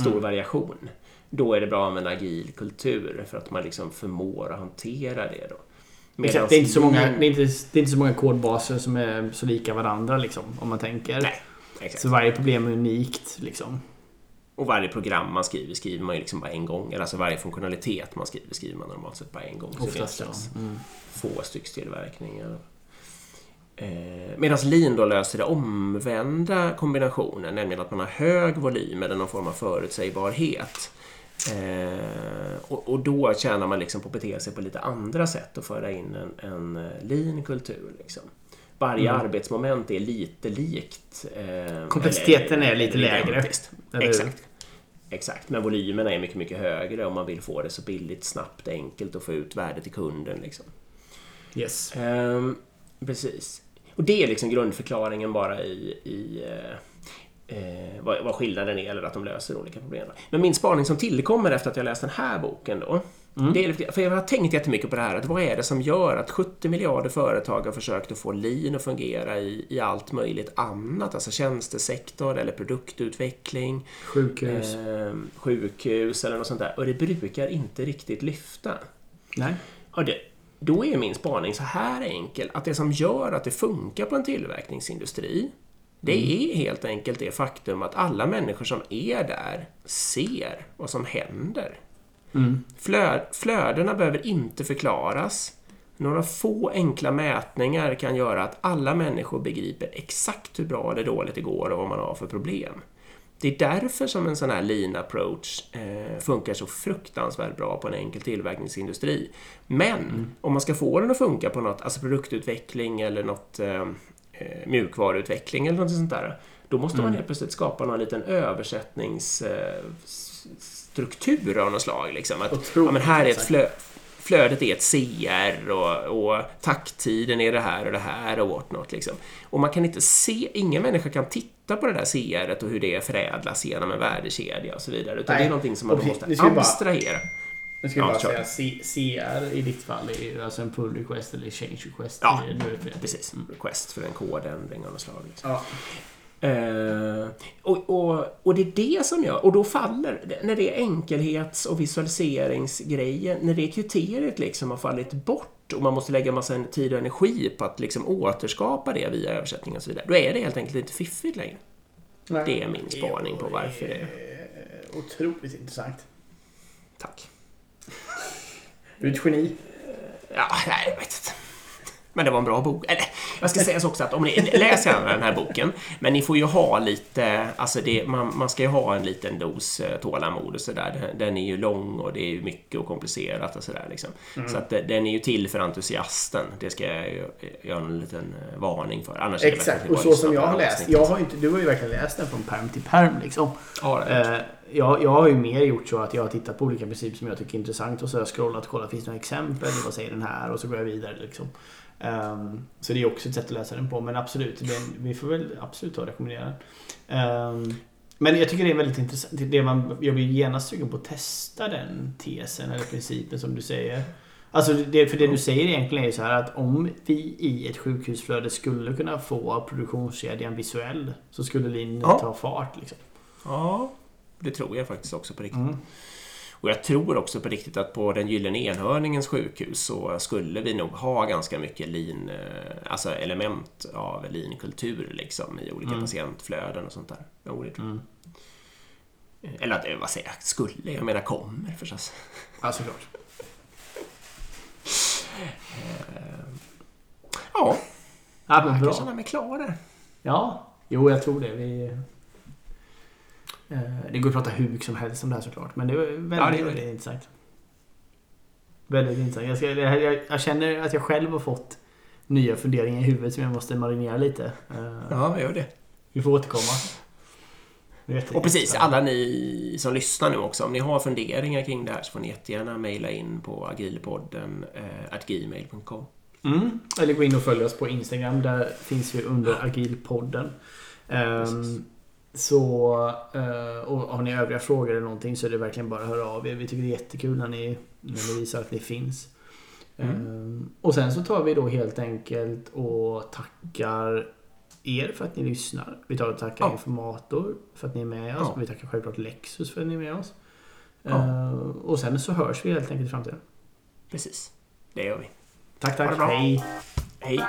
Stor Mm. variation. Då är det bra med en agil kultur för att man liksom förmår att hantera det då. Exakt, det, är inte så många, det, är inte, det är inte så många kodbaser som är så lika varandra liksom, om man tänker. Nej, exakt. Så varje problem är unikt liksom. Och varje program man skriver skriver man ju liksom bara en gång. Eller alltså varje funktionalitet man skriver skriver man normalt sett bara en gång. Så det Oftast är ja. oftast Mm. få styckstillverkningar. Eh, Medan lean då löser det omvända kombinationen, nämligen att man har hög volym eller någon form av förutsägbarhet. Eh, och, och, då tjänar man liksom på att bete sig på lite andra sätt och föra in en, en eh, lean kultur. Liksom. Varje mm. arbetsmoment är lite likt. Eh, Komplexiteten eller, är lite lägre. Exakt. Exakt, men volymerna är mycket, mycket högre om man vill få det så billigt, snabbt, enkelt och få ut värde till kunden. Liksom. Yes. Um, precis. Och det är liksom grundförklaringen bara i, i eh, eh, vad, vad skillnaden är eller att de löser olika problem. Men min spaning som tillkommer efter att jag läst den här boken då Mm. Det för jag har tänkt jättemycket på det här, att vad är det som gör att 70 miljarder företag har försökt att få lean att fungera i, i allt möjligt annat, alltså tjänstesektor eller produktutveckling. Sjukhus. Eh, sjukhus eller något sånt där. Och det brukar inte riktigt lyfta. Nej. Och det, då är min spaning så här enkel, att det som gör att det funkar på en tillverkningsindustri, det mm. är helt enkelt det faktum att alla människor som är där ser vad som händer. Mm. Flöd, flödena behöver inte förklaras. Några få enkla mätningar kan göra att alla människor begriper exakt hur bra eller dåligt det går och vad man har för problem. Det är därför som en sån här lean approach eh, funkar så fruktansvärt bra på en enkel tillverkningsindustri. Men mm. om man ska få den att funka på något, alltså produktutveckling eller något eh, eh mjukvaruutveckling eller något sånt där, då måste mm. man helt plötsligt skapa någon liten översättnings eh, struktur av något slag. Liksom. Att, ja, men här är ett flö flödet är ett CR och, och takttiden är det här och det här och whatnot. Liksom. Och man kan inte se, ingen människa kan titta på det där CR och hur det förädlas genom en värdekedja och så vidare. Utan Nej. det är någonting som man då måste abstrahera. Nu ska jag bara säga C CR i ditt fall är alltså en pull request eller change request. Ja, precis. Mm. Request för en kodändring av något slag. Liksom. Ja. Uh, och, och, och det är det som gör, och då faller, när det är enkelhets och visualiseringsgrejen, när det kriteriet liksom har fallit bort och man måste lägga massa tid och energi på att liksom återskapa det via översättning och så vidare, då är det helt enkelt inte fiffigt längre. Nej. Det är min spaning på varför det är... Otroligt intressant. Tack. Du är ett geni. Ja, nej, jag vet inte. Men det var en bra bok. Eller, jag ska säga så också att om ni läser den här boken, men ni får ju ha lite, alltså det, man, man ska ju ha en liten dos eh, tålamod och sådär. Den är ju lång och det är mycket och komplicerat och sådär liksom. Mm. Så att den är ju till för entusiasten. Det ska jag ju göra en liten eh, varning för. Annars Exakt, och så som jag har läst. Jag har inte, du har ju verkligen läst den från perm till perm liksom. Ja, det jag, jag har ju mer gjort så att jag har tittat på olika principer som jag tycker är intressant och så har jag scrollat och kollat, finns det några exempel? Vad säger den här? Och så går jag vidare liksom. Um, så det är också ett sätt att läsa den på. Men absolut, den, vi får väl absolut ta och rekommendera den. Um, men jag tycker det är väldigt intressant. Det man, jag blir genast sugen på att testa den tesen eller principen som du säger. Alltså det, för det du säger egentligen är så här att om vi i ett sjukhusflöde skulle kunna få produktionskedjan visuell så skulle Lin ja. ta fart. Liksom. Ja, det tror jag faktiskt också på riktigt. Mm. Och jag tror också på riktigt att på den Gyllene Enhörningens sjukhus så skulle vi nog ha ganska mycket lean, eh, alltså element av lean-kultur liksom i olika mm. patientflöden och sånt där. Jo, det tror jag. Mm. Eller eh, vad säger jag, skulle, jag menar kommer förstås. Ja, såklart. Eh, ja. Ja, men bra. Jag kan känna mig klar där. Ja, jo jag tror det. Vi Eh, det går att prata hur mycket som helst om det här såklart. Men det är väldigt, ja, det är väldigt intressant. Väldigt intressant. Jag, ska, jag, jag, känner att jag själv har fått nya funderingar i huvudet som jag måste marinera lite. Eh, ja, gör det. Vi får återkomma. Och precis, alla ni som lyssnar nu också, om ni har funderingar kring det här så får ni jättegärna mejla in på agilpodden eh, gmail.com. Mm. Eller gå in och följ oss på Instagram. Där finns vi under agilpodden. Um, så, eh, och har ni övriga frågor eller någonting så är det verkligen bara att höra av er. Vi tycker det är jättekul när ni, när ni visar att ni finns. Mm. Eh, och sen så tar vi då helt enkelt och tackar er för att ni lyssnar. Vi tar och tackar ja. Informator för att ni är med oss. Ja. Vi tackar självklart Lexus för att ni är med oss. Ja. Eh, och sen så hörs vi helt enkelt i framtiden. Precis. Det gör vi. Tack, tack. Hej. Hej.